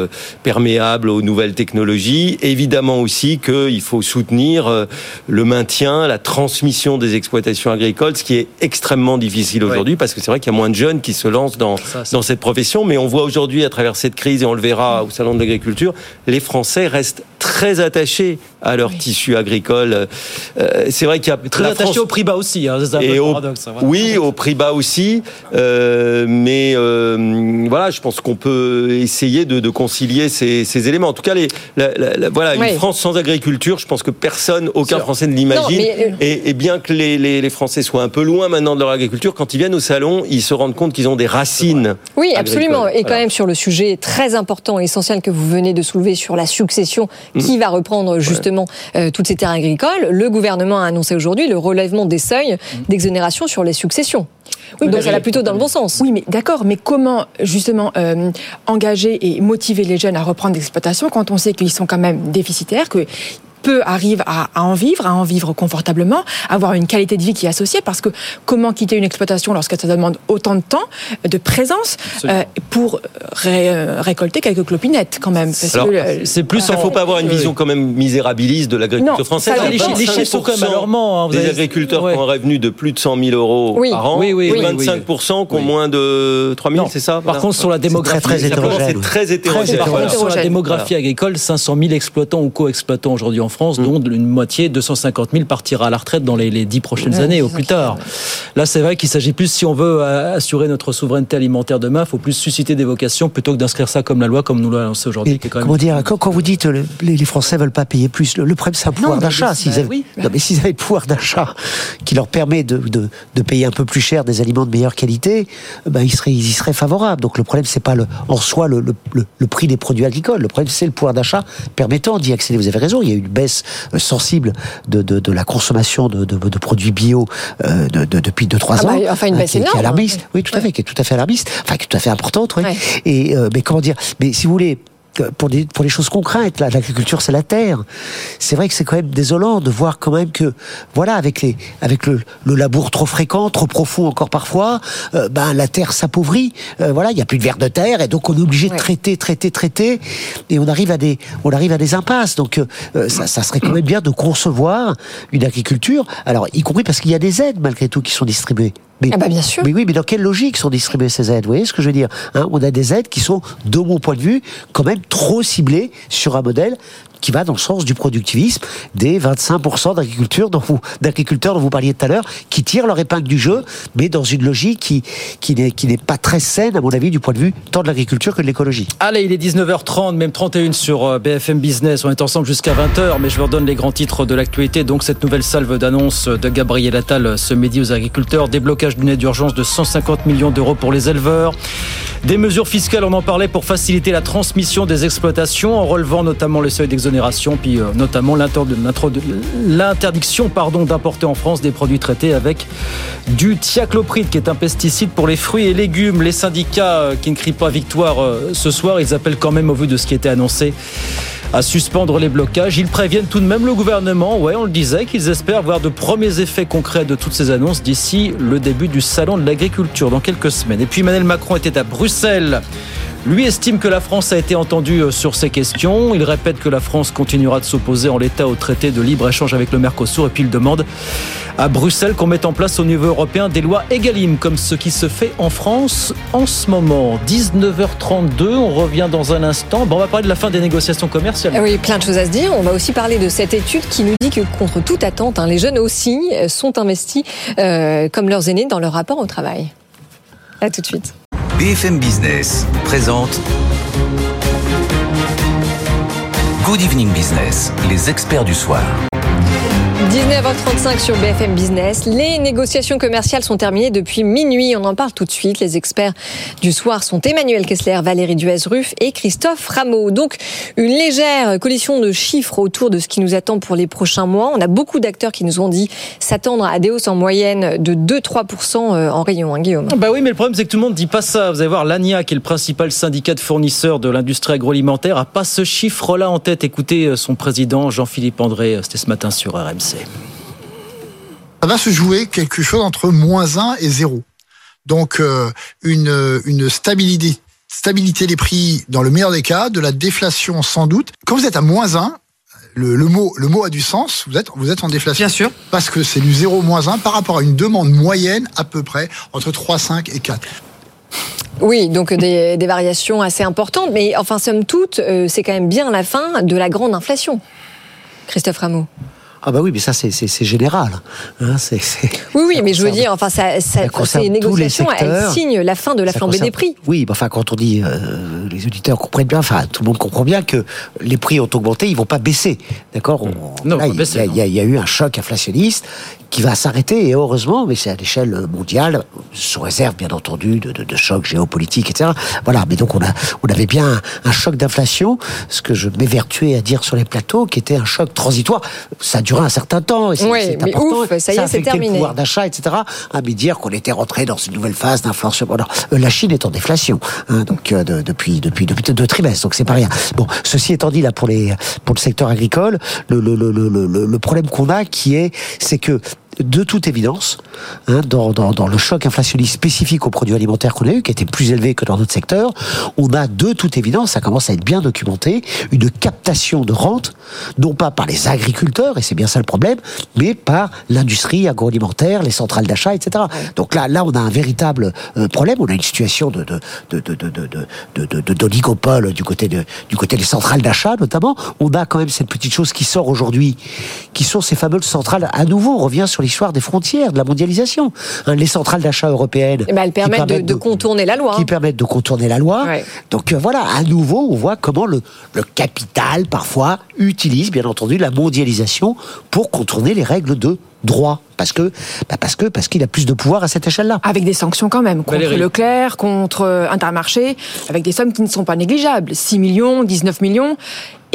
perméable aux nouvelles technologies. Évidemment aussi qu'il faut soutenir le maintien, la transmission des ce qui est extrêmement difficile aujourd'hui parce que c'est vrai qu'il y a moins de jeunes qui se lancent dans, dans cette profession. Mais on voit aujourd'hui à travers cette crise, et on le verra au Salon de l'agriculture, les Français restent très attachés à leur tissu agricole. Euh, c'est vrai qu'il y a Très la attaché France- au prix bas aussi, hein, c'est un peu et le au- paradoxe. voilà. oui, au prix bas aussi. Euh, mais euh, voilà, je pense qu'on peut essayer de, de concilier ces, ces éléments. En tout cas, les, la- la- la- voilà, Oui. une France sans agriculture, je pense que personne, aucun. Français ne l'imagine. Mais, Et, et bien que les, les- les Français soient un peu loin maintenant de leur agriculture, quand ils viennent au salon, ils se rendent compte qu'ils ont des racines. Oui, absolument. agricoles. Et quand même sur le sujet très important et essentiel que vous venez de soulever sur la succession. Qui va reprendre justement euh, toutes ces terres agricoles, le gouvernement a annoncé aujourd'hui le relèvement des seuils d'exonération sur les successions. Oui, Donc ça va plutôt dans le bon sens. Oui, mais d'accord, mais comment justement euh, engager et motiver les jeunes à reprendre l'exploitation quand on sait qu'ils sont quand même déficitaires, que peu arrivent à, à en vivre, à en vivre confortablement, avoir une qualité de vie qui est associée, parce que comment quitter une exploitation lorsque ça demande autant de temps, de présence, euh, pour ré- euh, récolter quelques clopinettes quand même? Parce Alors, que, euh, c'est plus, il euh, faut pas avoir une vision quand même misérabiliste de l'agriculture française. ça. Les chiffres sont quand même 25% alarmants. hein, des avez- agriculteurs Ouais. qui ont un revenu de plus de 100 000 euros Oui. par an, Oui, oui, et oui, 25% qui ont moins de 3 000, Non. c'est ça? Par contre, sur la démographie, très. C'est très hétérogène. Par contre, sur la démographie agricole, 500 000 exploitants ou co-exploitants aujourd'hui en France, Mm. dont une moitié, 250 000, partira à la retraite dans les, les 10 prochaines années au plus tard. Là, c'est vrai qu'il s'agit plus, si on veut euh, assurer notre souveraineté alimentaire demain, il faut plus susciter des vocations plutôt que d'inscrire ça comme la loi, comme nous l'a annoncé aujourd'hui. Quand même- comment dire quand, quand vous dites euh, les, les Français veulent pas payer plus, le, le problème c'est un pouvoir d'achat. S'ils bah avaient, oui. non, mais s'ils avaient le pouvoir d'achat qui leur permet de, de, de payer un peu plus cher des aliments de meilleure qualité, ben ils seraient ils y seraient favorables. Donc le problème c'est pas le, en soi le, le, le, le prix des produits agricoles. Le problème c'est le pouvoir d'achat permettant d'y accéder. Vous avez raison. Il y a eu une baisse euh, sensible de, de, de la consommation de, de, de produits bio euh, de, de- depuis 2-3 Ah bah, ans. enfin, une hein, baisse qui, est- qui est énorme. alarmiste. Oui, tout à fait, qui est tout à fait alarmiste. Enfin, qui est tout à fait importante. Oui. Ouais. Et euh, mais comment dire Mais si vous voulez. Pour des, pour les choses concrètes, là, l'agriculture c'est la terre. C'est vrai que c'est quand même désolant de voir quand même que, voilà, avec les, avec le, le labour trop fréquent, trop profond encore parfois, euh, ben la terre s'appauvrit. Euh, voilà, il y a plus de vers de terre et donc on est obligé de traiter, traiter, traiter, et on arrive à des, on arrive à des impasses. Donc euh, ça, ça serait quand même bien de concevoir une agriculture. Alors y compris parce qu'il y a des aides malgré tout qui sont distribuées. Mais, Ah bah, bien sûr. mais oui, mais dans quelle logique sont distribuées ces aides? Vous voyez ce que je veux dire hein? On a des aides qui sont, de mon point de vue, quand même trop ciblées sur un modèle qui va dans le sens du productivisme des 25% d'agriculture dont vous, d'agriculteurs dont vous parliez tout à l'heure, qui tirent leur épingle du jeu, mais dans une logique qui, qui n'est, pas très saine, à mon avis, du point de vue tant de l'agriculture que de l'écologie. Allez, il est 19h30, même 31 sur euh, BFM Business. On est ensemble jusqu'à 20h, mais je vous redonne les grands titres de l'actualité. Donc, cette nouvelle salve d'annonce de Gabriel Attal ce midi aux agriculteurs. Déblocage d'une aide d'urgence de 150 millions d'euros pour les éleveurs. Des mesures fiscales, on en parlait, pour faciliter la transmission des exploitations, en relevant notamment le seuil d'exonération, puis euh, notamment l'interdiction d'importer en France des produits traités avec du thiaclopride, qui est un pesticide pour les fruits et légumes. Les syndicats euh, qui ne crient pas victoire euh, ce soir, ils appellent quand même, au vu de ce qui était annoncé, à suspendre les blocages. Ils préviennent tout de même le gouvernement, ouais, on le disait, qu'ils espèrent voir de premiers effets concrets de toutes ces annonces d'ici le début du salon de l'agriculture dans quelques semaines. Et puis Emmanuel Macron était à Bruxelles lui estime que la France a été entendue euh, sur ces questions. Il répète que la France continuera de s'opposer en l'état au traité de libre-échange avec le Mercosur et puis il demande à Bruxelles qu'on mette en place au niveau européen des lois égalimes comme ce qui se fait en France en ce moment. 19h32, on revient dans un instant. Bon, on va parler de la fin des négociations commerciales. Oui, plein de choses à se dire. On va aussi parler de cette étude qui nous dit que contre toute attente, hein, les jeunes aussi euh, sont investis euh, comme leurs aînés dans leur rapport au travail. À tout de suite. BFM Business présente Good Evening Business, les experts du soir. 19h35 sur BFM Business. Les négociations commerciales sont terminées depuis minuit. On en parle tout de suite. Les experts du soir sont Emmanuel Kessler, Valérie Duez-Ruff et Christophe Rameau. Donc, une légère collision de chiffres autour de ce qui nous attend pour les prochains mois. On a beaucoup d'acteurs qui nous ont dit s'attendre à des hausses en moyenne de 2-3% en rayon, hein, Guillaume. Bah oui, mais le problème, c'est que tout le monde dit pas ça. Vous allez voir, l'ANIA, qui est le principal syndicat de fournisseurs de l'industrie agroalimentaire, a pas ce chiffre-là en tête. Écoutez euh, son président, Jean-Philippe André, c'était ce matin sur RMC. Ça va se jouer quelque chose entre moins 1 et 0. Donc euh, une, une stabilité, stabilité des prix dans le meilleur des cas, de la déflation sans doute. Quand vous êtes à moins 1, le, le, mot, le mot a du sens, vous êtes, vous êtes en déflation. Bien sûr. Parce que c'est du 0 moins 1 par rapport à une demande moyenne à peu près entre 3, 5 et 4. Oui, donc des, des variations assez importantes, mais enfin, somme toute, euh, c'est quand même bien la fin de la grande inflation. Christophe Rameau. Ah bah oui, mais ça c'est général. Hein, c'est oui, oui, mais je veux dire, enfin, ça, ça, ces négociations, elles signent la fin de la flambée des prix. Oui, enfin, quand on dit, euh, les auditeurs comprennent bien, enfin, tout le monde comprend bien que les prix ont augmenté, ils vont pas baisser, d'accord Non, là, il, baisser, y a, il y a eu un choc inflationniste qui va s'arrêter, et heureusement, mais c'est à l'échelle mondiale, sous réserve bien entendu de, de, de chocs géopolitiques, etc. Voilà, mais donc on, a, on avait bien un, un choc d'inflation, ce que je m'évertuais à dire sur les plateaux, qui était un choc transitoire. Ça a duré un certain temps, et c'est Oui, mais important. ouf, ça y est, c'est terminé. le pouvoir d'achat, etc. À me dire qu'on était rentré dans une nouvelle phase d'inflation. Alors, euh, la Chine est en déflation, hein, donc euh, de- depuis depuis depuis deux trimestres, donc c'est pas rien. Bon, ceci étant dit là pour les pour le secteur agricole, le le le le, le, le problème qu'on a qui est c'est que de toute évidence, hein, dans, le choc inflationniste spécifique aux produits alimentaires qu'on a eu, qui était plus élevé que dans d'autres secteurs, on a de toute évidence, ça commence à être bien documenté, une captation de rente, non pas par les agriculteurs, et c'est bien ça le problème, mais par l'industrie agroalimentaire, les centrales d'achat, etc. Donc là, là, on a un véritable euh, problème. On a une situation de de de de de d'oligopole du côté de du côté des centrales d'achat notamment. On a quand même cette petite chose qui sort aujourd'hui, qui sont ces fameuses centrales. À nouveau, on revient sur l'histoire des frontières, de la mondialisation. Hein, les centrales d'achat européennes, Eh ben, elles permettent de, de contourner la loi. qui permettent de contourner la loi. Donc euh, voilà, à nouveau, on voit comment le, le capital, parfois, utilise, bien entendu, la mondialisation pour contourner les règles de droit. Parce que, bah parce que, parce qu'il a plus de pouvoir à cette échelle-là. Avec des sanctions quand même, contre Valérie. Leclerc, contre euh, Intermarché, avec des sommes qui ne sont pas négligeables. 6 millions, 19 millions.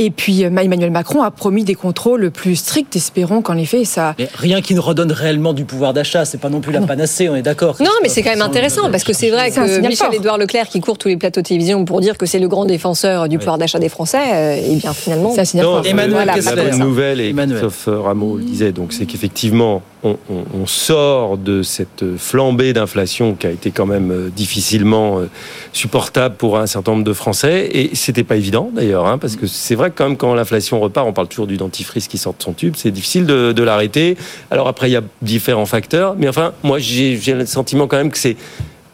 Et puis euh, Emmanuel Macron a promis des contrôles plus stricts. Espérons qu'en effet, ça... Mais rien qui ne redonne réellement du pouvoir d'achat, c'est pas non plus la panacée, on est d'accord. Non, mais c'est quand même intéressant parce que c'est vrai C'est un que. Michel-Édouard Leclerc, qui court tous les plateaux de télévision pour dire que c'est le grand défenseur du pouvoir d'achat des Français, euh, eh bien finalement, c'est un signal fort. la- Voilà, la, pas bonne nouvelle, et Christophe Rameau le disait, donc c'est qu'effectivement, on, sort de cette flambée d'inflation qui a été quand même euh, difficilement euh, supportable pour un certain nombre de Français. Et c'était pas évident d'ailleurs, hein, parce que c'est vrai que quand même quand l'inflation repart, on parle toujours du dentifrice qui sort de son tube, c'est difficile de, l'arrêter. Alors après, il y a différents facteurs, mais enfin, moi j'ai le sentiment quand même que c'est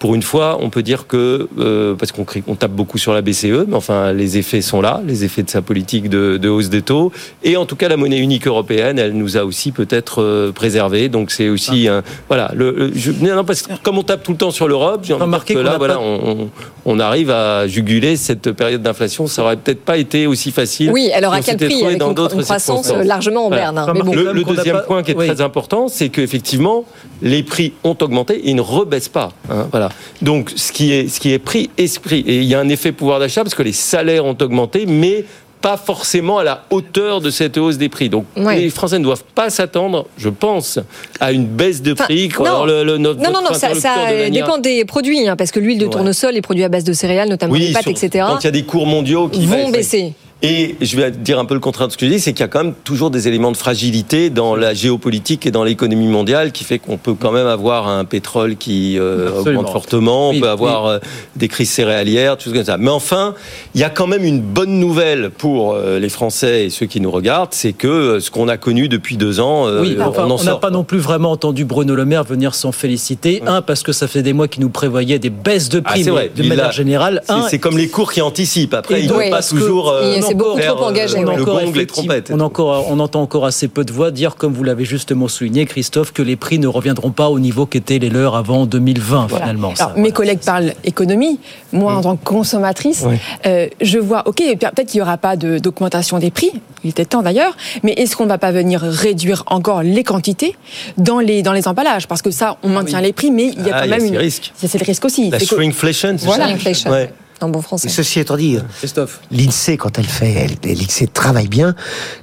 pour une fois, on peut dire que, euh, parce qu'on on tape beaucoup sur la BCE, mais enfin, les effets sont là, les effets de sa politique de, de hausse des taux. Et en tout cas, la monnaie unique européenne, elle nous a aussi peut-être euh, préservés. Donc c'est aussi un. Voilà. Le, le- je- non, non, parce que comme on tape tout le temps sur l'Europe, j'ai Remarquez que là, n'a voilà, pas- on, on- on arrive à juguler cette période d'inflation. Ça aurait peut-être pas été aussi facile. Oui, alors à on quel prix Avec dans une- d'autres une croissance, largement en berne, hein. Mais bon. Le, deuxième pas- point qui est oui. très important, c'est qu'effectivement, les prix ont augmenté et ils ne rebaissent pas. hein, voilà. Donc, ce qui est, ce qui est pris est pris. Et il y a un effet pouvoir d'achat parce que les salaires ont augmenté, mais pas forcément à la hauteur de cette hausse des prix. Donc, Ouais. les Français ne doivent pas s'attendre, je pense, à une baisse de prix. non. Alors, le- le- notre- Non, non, ça, ça interlocuteur de manière- dépend des produits, hein, parce que l'huile de Ouais. tournesol, les produits à base de céréales, notamment les pâtes, sur- etc., quand il y a des cours mondiaux qui vont baisser. Et je vais dire un peu le contraire de ce que je dis, c'est qu'il y a quand même toujours des éléments de fragilité dans la géopolitique et dans l'économie mondiale qui fait qu'on peut quand même avoir un pétrole qui euh, augmente fortement, on peut avoir euh, des crises céréalières, tout comme ça. Mais enfin, il y a quand même une bonne nouvelle pour euh, les Français et ceux qui nous regardent, c'est que euh, ce qu'on a connu depuis deux ans, euh, Oui, enfin, on n'a pas non plus vraiment entendu Bruno Le Maire venir s'en féliciter. Un, parce que ça fait des mois qu'il nous prévoyait des baisses de Ah, prix c'est mais vrai. de Il manière a- générale. c'est- Un, C'est comme les cours qui anticipent. Après, ils ne pas toujours. S'est beaucoup trop engagé, euh, on, a Le encore gong, les effectivement- trompettes. on, encore, on entend encore assez peu de voix dire, comme vous l'avez justement souligné, Christophe, que les prix ne reviendront pas au niveau qu'étaient les leurs avant 2020, Voilà. finalement. ça. Alors, mes collègues parlent économie. Moi, en tant que consommatrice, euh, je vois, OK, peut-être qu'il n'y aura pas de- d'augmentation des prix. Il était temps d'ailleurs. Mais est-ce qu'on ne va pas venir réduire encore les quantités dans les, dans les emballages? Parce que ça, on maintient les prix, mais il y a Ah, quand y a même. C'est c'est le risque aussi. La C'est shrinkflation, c'est Voilà. ça Shrinkflation. Ouais. En bon français. Et ceci étant dit, Christophe. l'INSEE, quand elle fait, elle- l'INSEE travaille bien.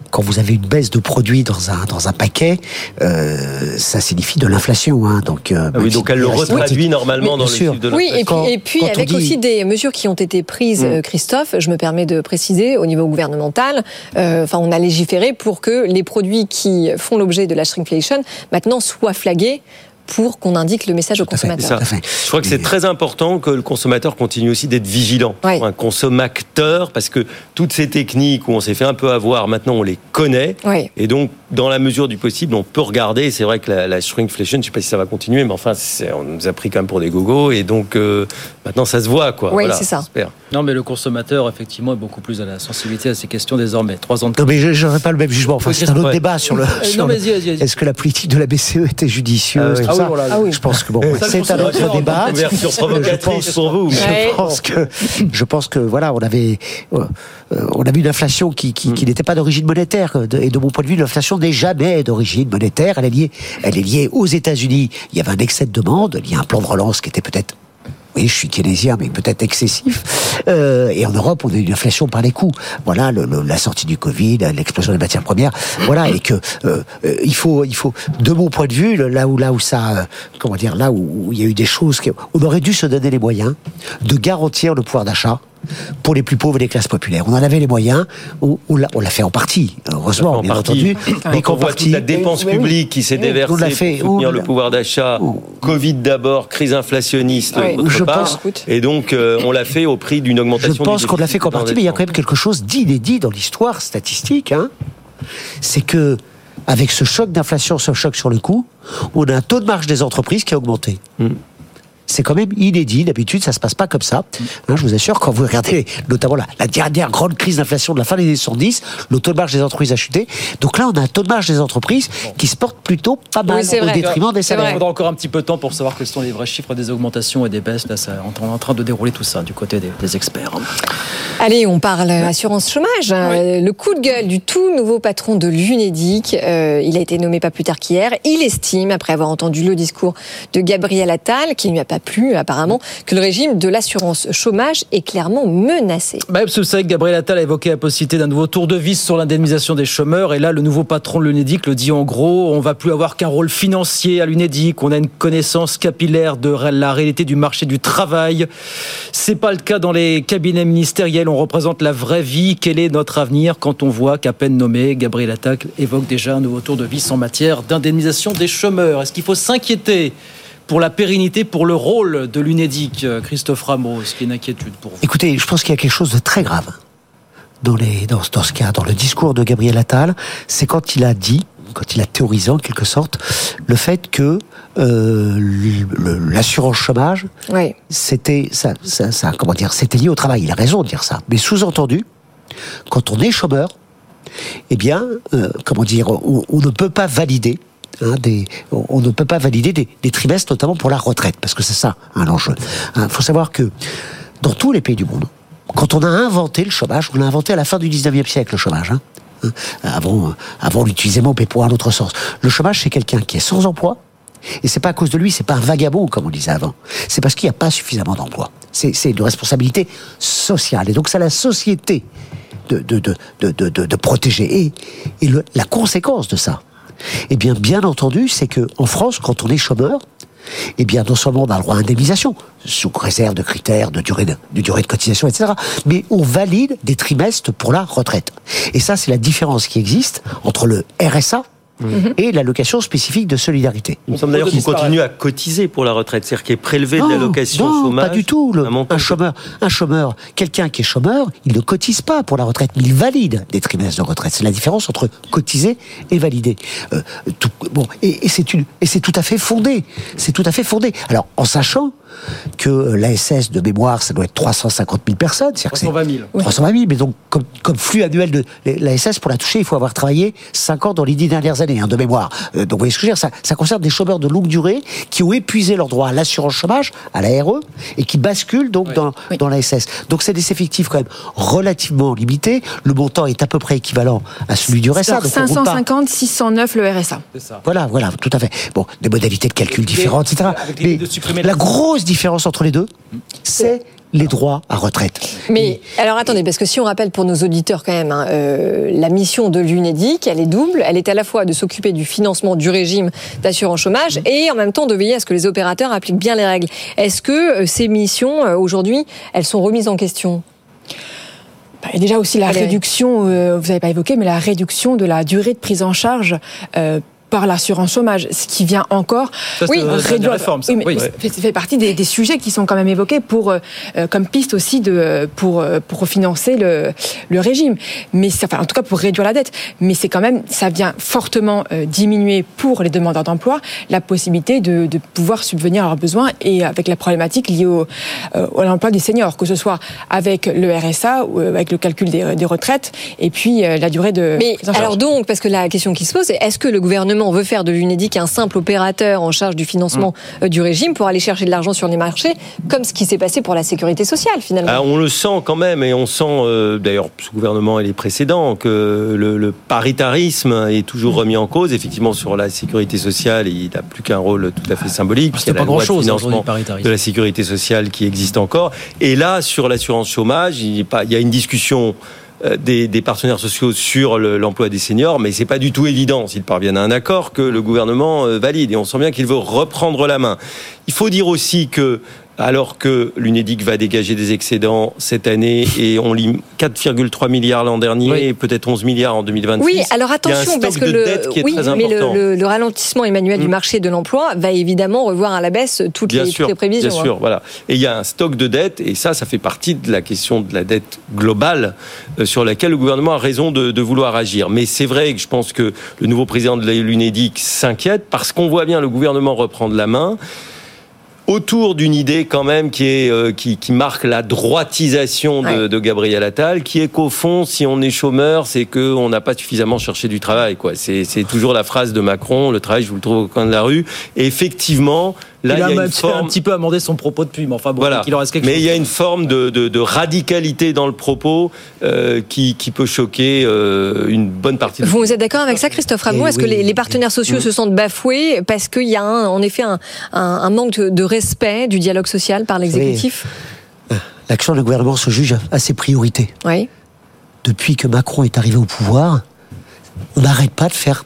Quand vous avez une baisse de produits dans un, dans un paquet, euh, ça signifie de l'inflation. Hein, donc, euh, Ah oui, donc elle le retraduit normalement dans le chiffre de Oui, et puis, l'inflation. et puis quand on avec dit- aussi des mesures qui ont été prises, Mm. euh, Christophe, je me permets de préciser, au niveau gouvernemental, euh, enfin, on a légiféré pour que les produits qui font l'objet de la shrinkflation, maintenant, soient flagués pour qu'on indique le message au consommateur. ça. Je crois que c'est très important que le consommateur continue aussi d'être vigilant. Un consommateur, parce que toutes ces techniques où on s'est fait un peu avoir, maintenant on les connaît. Et donc, dans la mesure du possible, on peut regarder. C'est vrai que la, la shrinkflation, je ne sais pas si ça va continuer, mais enfin, on nous a pris quand même pour des gogos. Et donc, euh, maintenant, ça se voit. Quoi. Oui, Voilà, c'est ça. Non, mais le consommateur, effectivement, est beaucoup plus à la sensibilité à ces questions désormais. Trois ans de Non, mais je n'aurais pas le même jugement. Enfin, c'est un autre ouais. débat sur le. Euh, le- vas-y, vas-y, vas-y. Est-ce que la politique de la BCE était judicieuse Ah Ah. Ah oui. Je pense que bon, c'est un autre débat. Je pense- pour vous. Je Ouais. pense que, je pense que voilà, on avait, euh, une inflation qui, qui, Mm. qui n'était pas d'origine monétaire. Et de mon point de vue, l'inflation n'est jamais d'origine monétaire. Elle est liée, elle est liée aux États-Unis. Il y avait un excès de demande. Il y a un plan de relance qui était peut-être oui, je suis keynésien, mais peut-être excessif. Euh, et en Europe, on a une inflation par les coûts. Voilà, le- le- la sortie du Covid, l'explosion des matières premières. Voilà, et que euh, euh, il faut, il faut, de mon point de vue, là où, là où ça, euh, comment dire, là où, où il y a eu des choses, qui, on aurait dû se donner les moyens de garantir le pouvoir d'achat pour les plus pauvres et les classes populaires. On en avait les moyens, on, on l'a fait en partie, heureusement, En bien partie. entendu. Mais quand on voit toute la dépense oui. publique qui s'est Oui, déversée on l'a fait. pour soutenir On le pouvoir d'achat, Covid d'abord, crise inflationniste Je part, pense- et donc euh, on l'a fait au prix d'une Je augmentation. pense du qu'on l'a fait qu'en partie, mais il y a quand même quelque chose d'inédit dans l'histoire statistique. Hein. C'est que, avec ce choc d'inflation, ce choc sur le coût, on a un taux de marge des entreprises qui a augmenté. C'est quand même inédit. D'habitude, ça se passe pas comme ça. Hein, je vous assure, quand vous regardez notamment la, la dernière grande crise d'inflation de la fin des années 70, le taux de marge des entreprises a chuté. Donc là, on a un taux de marge des entreprises qui se porte plutôt pas mal au détriment des Il salaires. faudra encore un petit peu de temps pour savoir quels sont les vrais chiffres des augmentations et des baisses. Là, ça, on est en train de dérouler tout ça du côté des, des experts. Allez, on parle assurance chômage. Euh, Le coup de gueule du tout nouveau patron de l'UNEDIC, euh, il a été nommé pas plus tard qu'hier. Il estime, après avoir entendu le discours de Gabriel Attal, qui ne lui a pas plu apparemment, que le régime de l'assurance chômage est clairement menacé. Bah, vous savez que Gabriel Attal a évoqué la possibilité d'un nouveau tour de vis sur l'indemnisation des chômeurs. Et là, le nouveau patron de l'UNEDIC le dit en gros, on va plus avoir qu'un rôle financier à l'UNEDIC. On a une connaissance capillaire de la réalité du marché du travail. C'est pas le cas dans les cabinets ministériels. On représente la vraie vie. Quel est notre avenir quand on voit qu'à peine nommé, Gabriel Attal évoque déjà un nouveau tour de vis en matière d'indemnisation des chômeurs? Est-ce qu'il faut s'inquiéter pour la pérennité, pour le rôle de l'UNEDIC, Christophe Ramos, ce qui est une inquiétude pour vous Écoutez, je pense qu'il y a quelque chose de très grave dans, les, dans, dans ce cas, dans le discours de Gabriel Attal, c'est quand il a dit, quand il a théorisé en quelque sorte, le fait que euh, l'assurance chômage, Oui. c'était ça, ça, ça, comment dire, c'était lié au travail. Il a raison de dire ça, mais sous-entendu, quand on est chômeur, eh bien, euh, comment dire, on, on ne peut pas valider. Hein, on ne peut pas valider des, trimestres, notamment pour la retraite, parce que c'est ça hein, l'enjeu. Il faut savoir que dans tous les pays du monde, quand on a inventé le chômage, on l'a inventé à la fin du 19e siècle, le chômage. hein. Hein, Avant, euh, avant l'utilisait mais pour un autre sens. Le chômage, c'est quelqu'un qui est sans emploi, et c'est pas à cause de lui, c'est pas un vagabond comme on disait avant. C'est parce qu'il n'y a pas suffisamment d'emplois. C'est une responsabilité sociale. Et donc c'est la société de, protéger. Et, la conséquence de ça, eh bien, bien entendu, c'est que en France, quand on est chômeur, eh bien, non seulement on a le droit à indemnisation, sous réserve de critères de durée de, de durée de cotisation, etc., mais on valide des trimestres pour la retraite. Et ça, c'est la différence qui existe entre le RSA, et l'allocation spécifique de solidarité. Il me semble d'ailleurs qu'on continue à cotiser pour la retraite, c'est-à-dire qu'il est prélevé de l'allocation non, chômage. Pas du tout. Le- un chômeur, un chômeur, quelqu'un qui est chômeur, il ne cotise pas pour la retraite, mais il valide des trimestres de retraite. C'est la différence entre cotiser et valider. Euh, tout- bon, et, et c'est une, et c'est tout à fait fondé. C'est tout à fait fondé. Alors, en sachant que l'ASS de mémoire, ça doit être 350 000 personnes. c'est-à-dire que c'est- 320 000. 320 000, mais donc comme, comme flux annuel de l'ASS, pour la toucher, il faut avoir travaillé 5 ans dans les 10 dernières années, hein, de mémoire. Euh, donc vous voyez ce que je veux dire, ça, ça concerne des chômeurs de longue durée qui ont épuisé leur droit à l'assurance chômage, à la RE, et qui basculent donc dans, dans l'ASS. Donc c'est des effectifs quand même relativement limités. Le montant est à peu près équivalent à celui du RSA. Donc on roule pas- 550, 609 le RSA. voilà, voilà, tout à fait. Bon, des modalités de calcul différentes, etc. avec l'idée Mais de supprimer la la- grosse différence entre les deux, c'est les droits à retraite. Mais alors attendez, parce que si on rappelle pour nos auditeurs quand même, hein, euh, la mission de l'UNEDIC, elle est double. Elle est à la fois de s'occuper du financement du régime d'assurance chômage et en même temps de veiller à ce que les opérateurs appliquent bien les règles. Est-ce que euh, ces missions, euh, aujourd'hui, elles sont remises en question? Bah, et déjà aussi la Allez. réduction, euh, vous n'avez pas évoqué, mais la réduction de la durée de prise en charge. euh, par l'assurance chômage, ce qui vient encore Ça, la- la réforme, ça. Oui, mais Oui. fait, ça fait partie des, des sujets qui sont quand même évoqués pour euh, euh, comme piste aussi de pour euh, pour financer le le régime. Mais ça, enfin, en tout cas pour réduire la dette. Mais c'est quand même ça vient fortement euh, diminuer pour les demandeurs d'emploi la possibilité de, de pouvoir subvenir à leurs besoins et avec la problématique liée au euh, à l'emploi des seniors, que ce soit avec le RSA ou avec le calcul des, des retraites et puis euh, la durée de Mais alors donc, parce que la question qui se pose, c'est est-ce que le gouvernement veut faire de l'UNEDIC un simple opérateur en charge du financement euh, du régime pour aller chercher de l'argent sur les marchés, comme ce qui s'est passé pour la sécurité sociale finalement Ah, on le sent quand même, et on sent euh, d'ailleurs ce gouvernement et les précédents que le, le paritarisme est toujours remis en cause. Effectivement, sur la sécurité sociale, il n'a plus qu'un rôle tout à fait symbolique. puisqu'il y a pas la loi de financement la sécurité sociale qui existe encore. Et là, sur l'assurance chômage, il, y a pas- il y a une discussion euh, des, des partenaires sociaux sur le- l'emploi des seniors, mais c'est pas du tout évident s'ils parviennent à un accord que le gouvernement euh, valide. Et on sent bien qu'il veut reprendre la main. Il faut dire aussi que alors que l'UNEDIC va dégager des excédents cette année et on lit 4,3 milliards l'an dernier et peut-être 11 milliards en 2026. Oui, alors attention, parce que le, dette oui, mais le, important. le- le ralentissement Emmanuel du marché de l'emploi va évidemment revoir à la baisse toutes, Bien les, sûr, toutes les prévisions. bien hein. sûr, voilà. Et il y a un stock de dettes, et ça, ça fait partie de la question de la dette globale euh, sur laquelle le gouvernement a raison de, de vouloir agir. Mais c'est vrai que je pense que le nouveau président de l'UNEDIC s'inquiète parce qu'on voit bien le gouvernement reprendre la main autour d'une idée quand même qui est euh, qui, qui marque la droitisation de, de Gabriel Attal, qui est qu'au fond, si on est chômeur, c'est que on n'a pas suffisamment cherché du travail. Quoi. C'est, c'est toujours la phrase de Macron le travail, je vous le trouve au coin de la rue. Et effectivement, là, il il a y a un, une petit- forme. un petit peu amendé son propos depuis, mais enfin bon, Voilà. il en reste quelque Mais chose. il y a une forme de, de- de radicalité dans le propos euh, qui, qui peut choquer euh, une bonne partie de Vous êtes d'accord avec ça, Christophe Rameau? Eh Est-ce que les, les partenaires sociaux Mm. se sentent bafoués parce qu'il y a un- en effet un, un- un manque de, de respect du dialogue social par l'exécutif? L'action du gouvernement se juge à ses priorités. Oui. Depuis que Macron est arrivé au pouvoir, on n'arrête pas de faire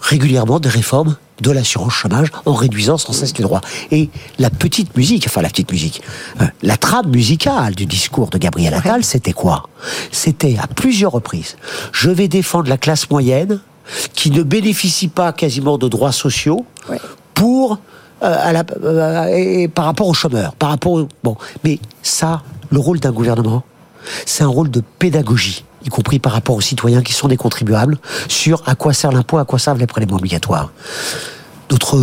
régulièrement des réformes de l'assurance chômage en réduisant sans cesse les droits. Et la petite musique, enfin la petite musique, euh, la trame musicale du discours de Gabriel Attal, c'était quoi? C'était à plusieurs reprises, je vais défendre la classe moyenne qui ne bénéficie pas quasiment de droits sociaux pour euh, à la- euh, et par rapport aux chômeurs, par rapport au- bon, mais ça, le rôle d'un gouvernement, c'est un rôle de pédagogie, y compris par rapport aux citoyens qui sont des contribuables, sur à quoi sert l'impôt, à quoi servent les prélèvements obligatoires. Notre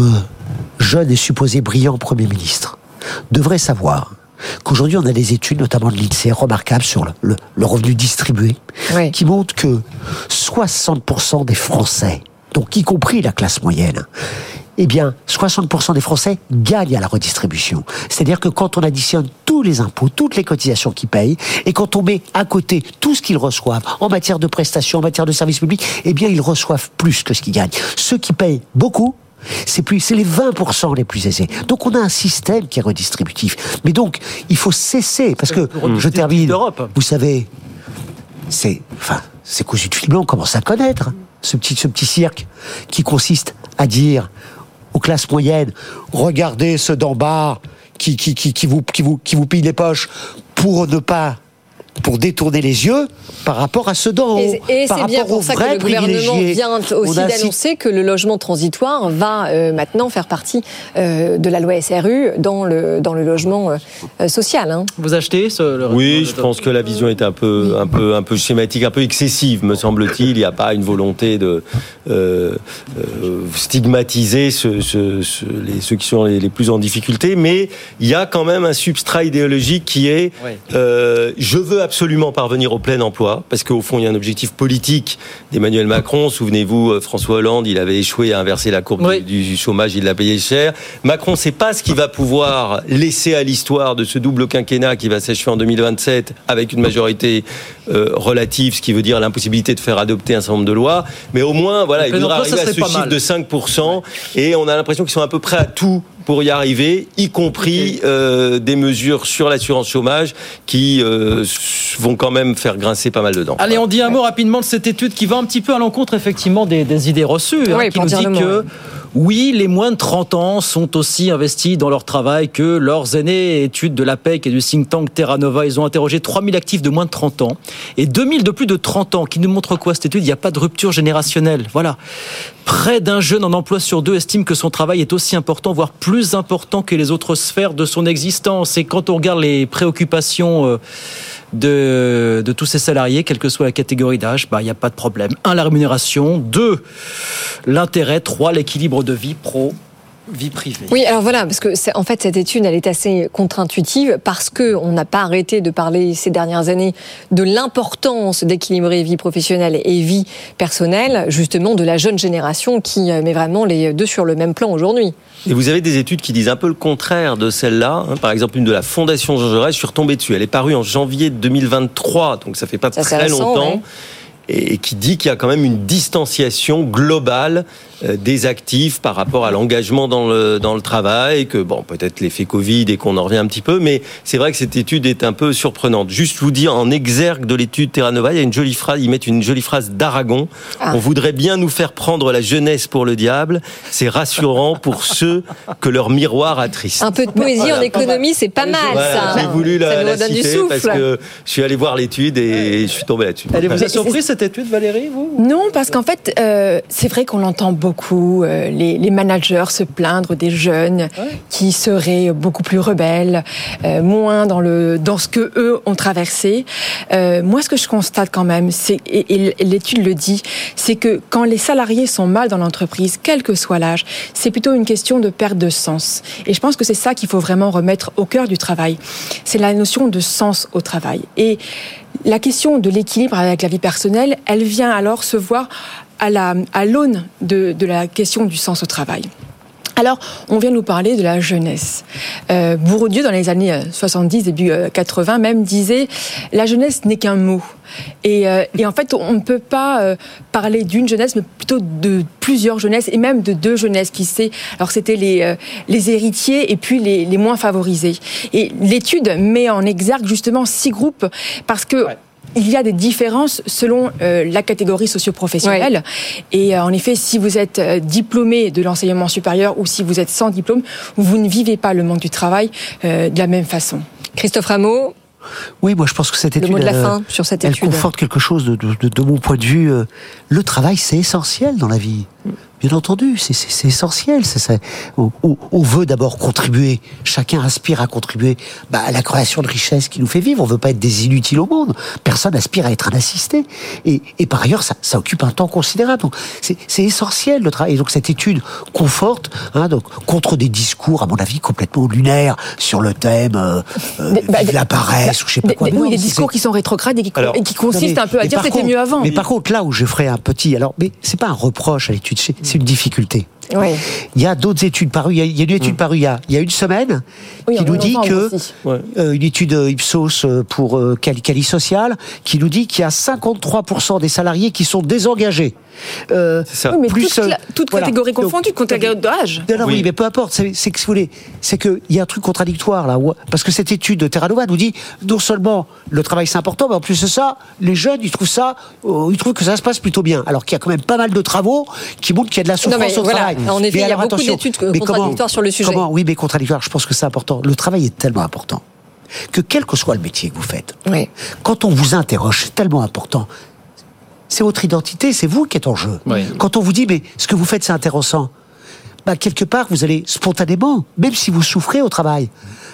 jeune et supposé brillant Premier ministre devrait savoir qu'aujourd'hui on a des études, notamment de l'INSEE, remarquables sur le, le- le revenu distribué, qui montrent que 60% des Français, donc y compris la classe moyenne, eh bien, 60% des Français gagnent à la redistribution. C'est-à-dire que quand on additionne tous les impôts, toutes les cotisations qu'ils payent, et quand on met à côté tout ce qu'ils reçoivent en matière de prestations, en matière de services publics, eh bien, ils reçoivent plus que ce qu'ils gagnent. Ceux qui payent beaucoup, c'est plus, c'est les 20% les plus aisés. Donc on a un système qui est redistributif. Mais donc, il faut cesser, parce que, je termine, vous savez, c'est, enfin, c'est cousu de fil blanc, on commence à connaître, hein, ce petit, ce petit cirque qui consiste à dire aux classes moyennes, regardez ceux d'en bas qui, vous, qui, vous, vous les poches pour ne pas pour détourner les yeux par rapport à d'en haut. Et, et par c'est bien pour ça que le gouvernement vient aussi d'annoncer que le logement transitoire va euh, maintenant faire partie euh, de la loi SRU dans le, dans le logement euh, social. hein. Vous achetez ce, le Oui, je pense que la vision est un peu, un peu, un peu schématique, un peu excessive, me semble-t-il. Il n'y a pas une volonté de euh, euh, stigmatiser ce- ce- ce- les, ceux qui sont les, les plus en difficulté, mais il y a quand même un substrat idéologique qui est euh, je veux absolument parvenir au plein emploi, parce qu'au fond, il y a un objectif politique d'Emmanuel Macron. Souvenez-vous, euh, François Hollande, il avait échoué à inverser la courbe du, du chômage, il l'a payé cher. Macron, c'est pas ce qu'il va pouvoir laisser à l'histoire de ce double quinquennat qui va s'achever en 2027 avec une majorité euh, relative, ce qui veut dire l'impossibilité de faire adopter un certain nombre de lois. Mais au moins, voilà, il voudra arriver à ce chiffre mal. de 5%, et on a l'impression qu'ils sont à peu près à tout pour y arriver, y compris euh, des mesures sur l'assurance chômage qui euh, vont quand même faire grincer pas mal de dents. Allez, on dit un mot rapidement de cette étude qui va un petit peu à l'encontre effectivement des, des idées reçues, hein, Oui, qui nous dit que. Oui, les moins de 30 ans sont aussi investis dans leur travail que leurs aînés. Étude de l'APEC et du think tank Terra Nova, ils ont interrogé 3000 actifs de moins de 30 ans et 2000 de plus de 30 ans, qui nous montre quoi cette étude? Il n'y a pas de rupture générationnelle. Voilà. Près d'un jeune en emploi sur deux estime que son travail est aussi important, voire plus important que les autres sphères de son existence. Et quand on regarde les préoccupations euh, de, tous ces salariés, quelle que soit la catégorie d'âge, bah, il n'y a pas de problème. Un, la rémunération. Deux, l'intérêt. Trois, l'équilibre de vie pro, vie privée. Oui, alors voilà, parce que en fait cette étude, elle est assez contre-intuitive parce que on n'a pas arrêté de parler ces dernières années de l'importance d'équilibrer vie professionnelle et vie personnelle, justement de la jeune génération qui euh, met vraiment les deux sur le même plan aujourd'hui. Et vous avez des études qui disent un peu le contraire de celle-là. hein. Par exemple, une de la Fondation Jean Jaurès, je suis retombé dessus. Elle est parue en janvier 2023, donc ça fait pas Ça, très récent, longtemps. ouais. Et qui dit qu'il y a quand même une distanciation globale euh, des actifs par rapport à l'engagement dans le, dans le travail, que bon, peut-être l'effet Covid et qu'on en revient un petit peu, mais c'est vrai que cette étude est un peu surprenante. Juste vous dire, en exergue de l'étude Terra Nova, il y a une jolie phrase, ils mettent une jolie phrase d'Aragon. Ah. On voudrait bien nous faire prendre la jeunesse pour le diable. C'est rassurant pour ceux que leur miroir attriste. Un peu de poésie Voilà. en économie, c'est pas mal Voilà, ça. J'ai voulu ça la, nous la redonne du citer souffle. parce que je suis allé voir l'étude et je suis tombé là-dessus. Elle vous a surpris c'est- cette étude, Valérie, vous Non, parce qu'en fait, euh, c'est vrai qu'on entend beaucoup euh, les, les managers se plaindre des jeunes qui seraient beaucoup plus rebelles, euh, moins dans le dans ce que eux ont traversé. Moi, ce que je constate quand même, c'est et, et l'étude le dit, c'est que quand les salariés sont mal dans l'entreprise, quel que soit l'âge, c'est plutôt une question de perte de sens. Et je pense que c'est ça qu'il faut vraiment remettre au cœur du travail. C'est la notion de sens au travail. Et la question de l'équilibre avec la vie personnelle, elle vient alors se voir à la- à l'aune de, de la question du sens au travail. Alors, on vient nous parler de la jeunesse. Euh, Bourdieu, dans les années euh, 70, début euh, 80 même, disait « la jeunesse n'est qu'un mot ». Et, euh, et en fait, on ne peut pas euh, parler d'une jeunesse, mais plutôt de plusieurs jeunesses, et même de deux jeunesses qui sait. Alors, c'était les, euh, les héritiers et puis les, les moins favorisés. Et l'étude met en exergue justement six groupes, parce que il y a des différences selon euh, la catégorie socio-professionnelle. Et euh, en effet, si vous êtes euh, diplômé de l'enseignement supérieur ou si vous êtes sans diplôme, vous ne vivez pas le monde du travail euh, de la même façon. Christophe Rameau, Oui, moi je pense que cette Le étude, mot de la elle, fin sur cette elle étude. conforte quelque chose de, de, de- de mon point de vue. Le travail, c'est essentiel dans la vie. Bien entendu, c'est- essentiel. on, veut d'abord contribuer. Chacun aspire à contribuer bah, à la création de richesses qui nous fait vivre. On veut pas être des inutiles au monde. Personne aspire à être un assisté. Et, et par ailleurs, ça, ça occupe un temps considérable. Donc c'est essentiel le travail. Et donc cette étude conforte, hein, donc contre des discours, à mon avis, complètement lunaires sur le thème euh, euh, bah, vive la paresse ou je sais pas quoi. oui, des discours qui sont rétrogrades et qui, alors, et qui consistent un peu à dire par c'était mieux avant. Mais par contre, là où je ferai un petit, alors, mais c'est pas un reproche à l'étude, c'est difficulté. Oui. Il y a d'autres études parues. Il y a, il y a une étude parue il y a, il y a une semaine Oui, qui nous dit que euh, une étude euh, Ipsos euh, pour euh, Cali, Cali Social qui nous dit qu'il y a 53% des salariés qui sont désengagés. Euh, Oui, mais plus, toute, euh, cla- toute voilà. catégorie Donc, confondue, catégorie d'âge. non, non, oui. mais peu importe. C'est c'est que si vous voulez, c'est que il y a un truc contradictoire là, où- parce que cette étude de Terra Nova nous dit non seulement le travail c'est important, mais en plus de ça, les jeunes ils trouvent ça, ils trouvent que ça se passe plutôt bien, alors qu'il y a quand même pas mal de travaux qui montrent qu'il y a de la Non, souffrance mais au voilà, travail. Travail. En effet, Mais il y a alors, beaucoup d'études contradictoires comment- sur le sujet. Comment Oui, mais contradictoire, je pense que c'est important. Le travail est tellement important que quel que soit le métier que vous faites, quand on vous interroge, c'est tellement important. C'est votre identité, c'est vous qui êtes en jeu. Quand on vous dit, mais ce que vous faites, c'est intéressant, bah, quelque part, vous allez spontanément, même si vous souffrez au travail,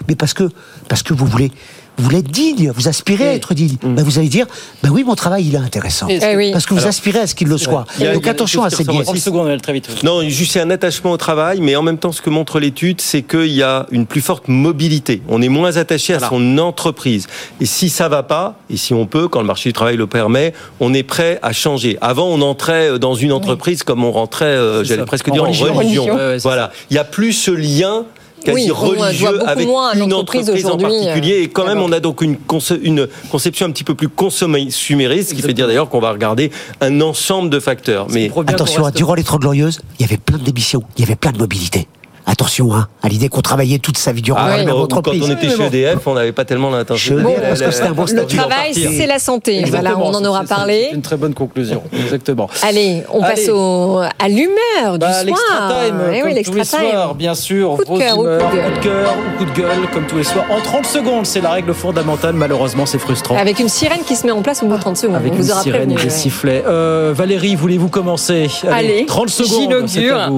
mais parce que, parce que vous voulez, vous être digne, vous aspirez à être digne, bah, vous allez dire, bah oui, mon travail, il est intéressant. Et- Eh oui. Parce que vous Alors, aspirez à ce qu'il le soit. Il y a- Donc attention à il y a- ces biais. 30 secondes, très vite. Non, juste c'est un attachement au travail, mais en même temps, ce que montre l'étude, c'est qu'il y a une plus forte mobilité. On est moins attaché à son entreprise. Et si ça va pas, et si on peut, quand le marché du travail le permet, on est prêt à changer. Avant, on entrait dans une entreprise comme on rentrait, euh, j'allais presque En dire, religion. en religion. Ouais, voilà. Il y a plus ce lien quasi Oui, religieux beaucoup avec moins une entreprise en aujourd'hui, euh, particulier. Et quand même, on a donc une, conce- une conception un petit peu plus consumériste, ce qui fait dire d'ailleurs qu'on va regarder un ensemble de facteurs. Mais Attention, hein, durant les 30 glorieuses, il y avait plein de démissions, il y avait plein de mobilité. Attention, hein, à l'idée qu'on travaillait toute sa vie durant Ah, la même quand- entreprise. Quand on était chez EDF, on n'avait pas tellement l'intention. Chez EDF, parce que c'était un bon Le travail, c'est la santé. Voilà, on en aura parlé. C'est une très bonne conclusion, exactement. Allez, on passe Allez. au, à l'humeur du Bah, soir. Time, Eh oui, tous les soirs, bien sûr. Coup de vos cœur ou coup de gueule. coup de cœur ou coup de gueule, comme tous les soirs. En 30 secondes, c'est la règle fondamentale. Malheureusement, c'est frustrant. Avec une sirène qui se met en place au bout de 30 secondes. Avec on une vous aura sirène prévenu. et des ouais. sifflets. Euh, Valérie, voulez-vous commencer? Allez, 30 secondes. j'inaugure.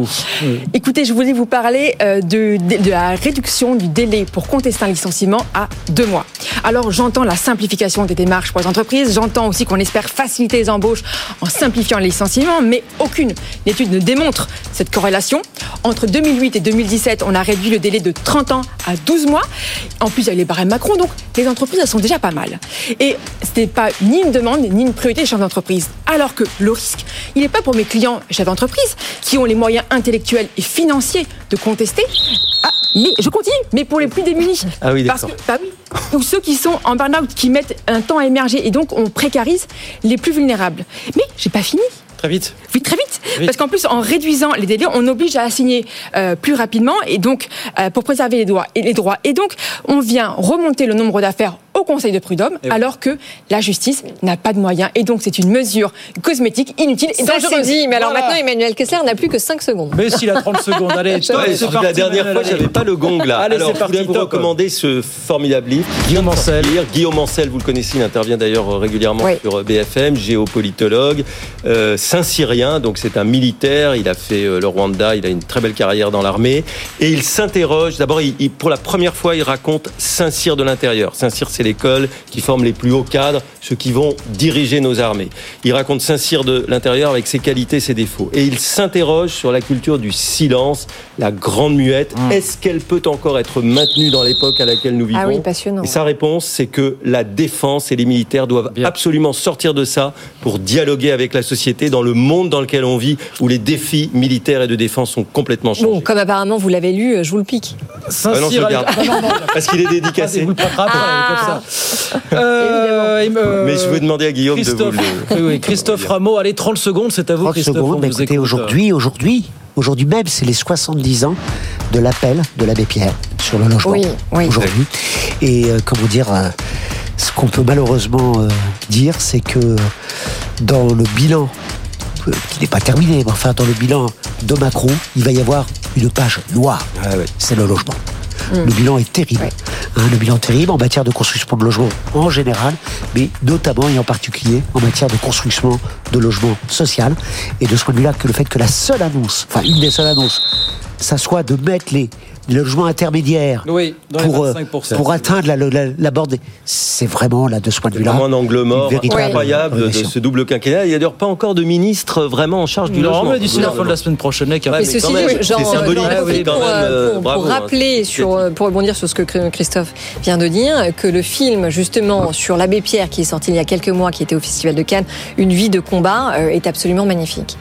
Écoutez, je voulais vous parler euh, de, la réduction du délai pour contester un licenciement à deux mois. Alors, j'entends la simplification des démarches pour les entreprises, j'entends aussi qu'on espère faciliter les embauches en simplifiant les licenciements, mais aucune étude ne démontre cette corrélation. Entre 2008 et 2017, on a réduit le délai de 30 ans à 12 mois. En plus, il y a eu les barèmes Macron, donc les entreprises, elles sont déjà pas mal. Et ce n'est pas ni une demande, ni une priorité des chefs d'entreprise. Alors que le risque, il n'est pas pour mes clients chefs d'entreprise qui ont les moyens intellectuels et financiers de contester. Ah, mais je continue, mais pour les plus démunis. Ah oui, Parce que, d'accord. bah oui, ou ceux qui sont en burn-out, qui mettent un temps à émerger, et donc on précarise les plus vulnérables. Mais j'ai pas fini. Très vite. Oui, très vite. Vite. Parce qu'en plus, en réduisant les délais, on oblige à assigner euh, plus rapidement et donc euh, pour préserver les droits. Et les droits. Et donc, on vient remonter le nombre d'affaires au Conseil de prud'homme, oui. alors que la justice n'a pas de moyens. Et donc, c'est une mesure cosmétique inutile et Ça, c'est dangereuse. dit. Mais alors Voilà. maintenant, Emmanuel Kessler n'a plus que 5 secondes. Mais s'il a 30 secondes, allez, top, Ouais, c'est la parti, dernière Emmanuel, fois, j'avais pas le gong là. Allez, Alors, c'est je parti, voulais vous recommander ce formidable livre. Guillaume Ancel. Guillaume Ancel, vous le connaissez, il intervient d'ailleurs euh, régulièrement Oui. sur euh, BFM, géopolitologue, euh, Saint-Syrien, donc c'est un militaire, il a fait euh, le Rwanda, il a une très belle carrière dans l'armée, et il s'interroge, d'abord, pour la première fois, il raconte Saint-Cyr de l'intérieur. Saint-Cyr, c'est l'école qui forme les plus hauts cadres, ceux qui vont diriger nos armées. Il raconte Saint-Cyr de l'intérieur avec ses qualités, ses défauts. Et il s'interroge sur la culture du silence, la grande muette. Est-ce qu'elle peut encore être maintenue dans l'époque à laquelle nous vivons Ah oui, passionnant. Et sa réponse, c'est que la défense et les militaires doivent absolument sortir de ça pour dialoguer avec la société dans le monde dans lequel on vit, où les défis militaires et de défense sont complètement changés. Bon, comme apparemment vous l'avez lu, euh, je vous le pique. Ah non, je le garde. Parce qu'il est dédicacé. Vous le après, Ah. comme ça. Euh, euh, Mais je vais demander à Guillaume de Christophe, vous le... oui, oui, Christophe Rameau, allez, 30 secondes, c'est à vous, 30 Christophe. secondes, on bah, vous écoutez, écoute. aujourd'hui, aujourd'hui, aujourd'hui même, c'est les 70 ans de l'appel de l'abbé Pierre sur le logement. Oui, oui. Aujourd'hui. Et euh, comment dire, euh, ce qu'on peut malheureusement euh, dire, c'est que dans le bilan, qui n'est pas terminé, mais enfin dans le bilan de Macron, il va y avoir une page noire. C'est le logement. Le bilan est terrible. Le bilan terrible en matière de construction de logements en général, mais notamment et en particulier en matière de construction de logements social. Et de ce point de vue-là, que le fait que la seule annonce, enfin une des seules annonces, ça soit de mettre les, les logements intermédiaires Oui, dans les pour, euh, 25%. pour atteindre la, la, la borne des- C'est vraiment, là, de ce point de vue-là, un angle mort incroyable de ce double quinquennat. Il n'y a d'ailleurs pas encore de ministre vraiment en charge du Non, logement. mais d'ici la fin de la semaine prochaine, un Ouais, Mais mais ceci dit, j'en profite pour, euh, euh, pour- pour hein. rappeler, sur, euh, pour rebondir sur ce que Christophe vient de dire, que le film, justement, sur l'abbé Pierre, qui est sorti il y a quelques mois, qui était au Festival de Cannes, Une vie de combat, euh, est absolument magnifique.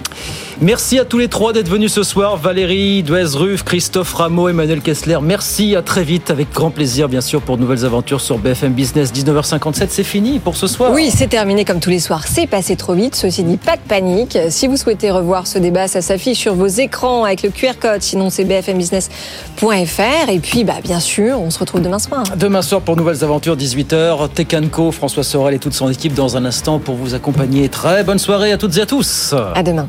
Merci à tous les trois d'être venus ce soir. Valérie Duez-Ruff, Christophe Rameau, Emmanuel Kessler. Merci, à très vite. Avec grand plaisir, bien sûr, pour de nouvelles aventures sur BFM Business. 19h57, c'est fini pour ce soir. Oui, c'est terminé comme tous les soirs. C'est passé trop vite. Ceci dit, pas de panique. Si vous souhaitez revoir ce débat, ça s'affiche sur vos écrans avec le QR code. Sinon, c'est bfmbusiness.fr. Et puis, bah, bien sûr, on se retrouve demain soir. Demain soir pour Nouvelles Aventures, 18h. Tekanko, François Sorel et toute son équipe dans un instant pour vous accompagner. Très bonne soirée à toutes et à tous. À demain.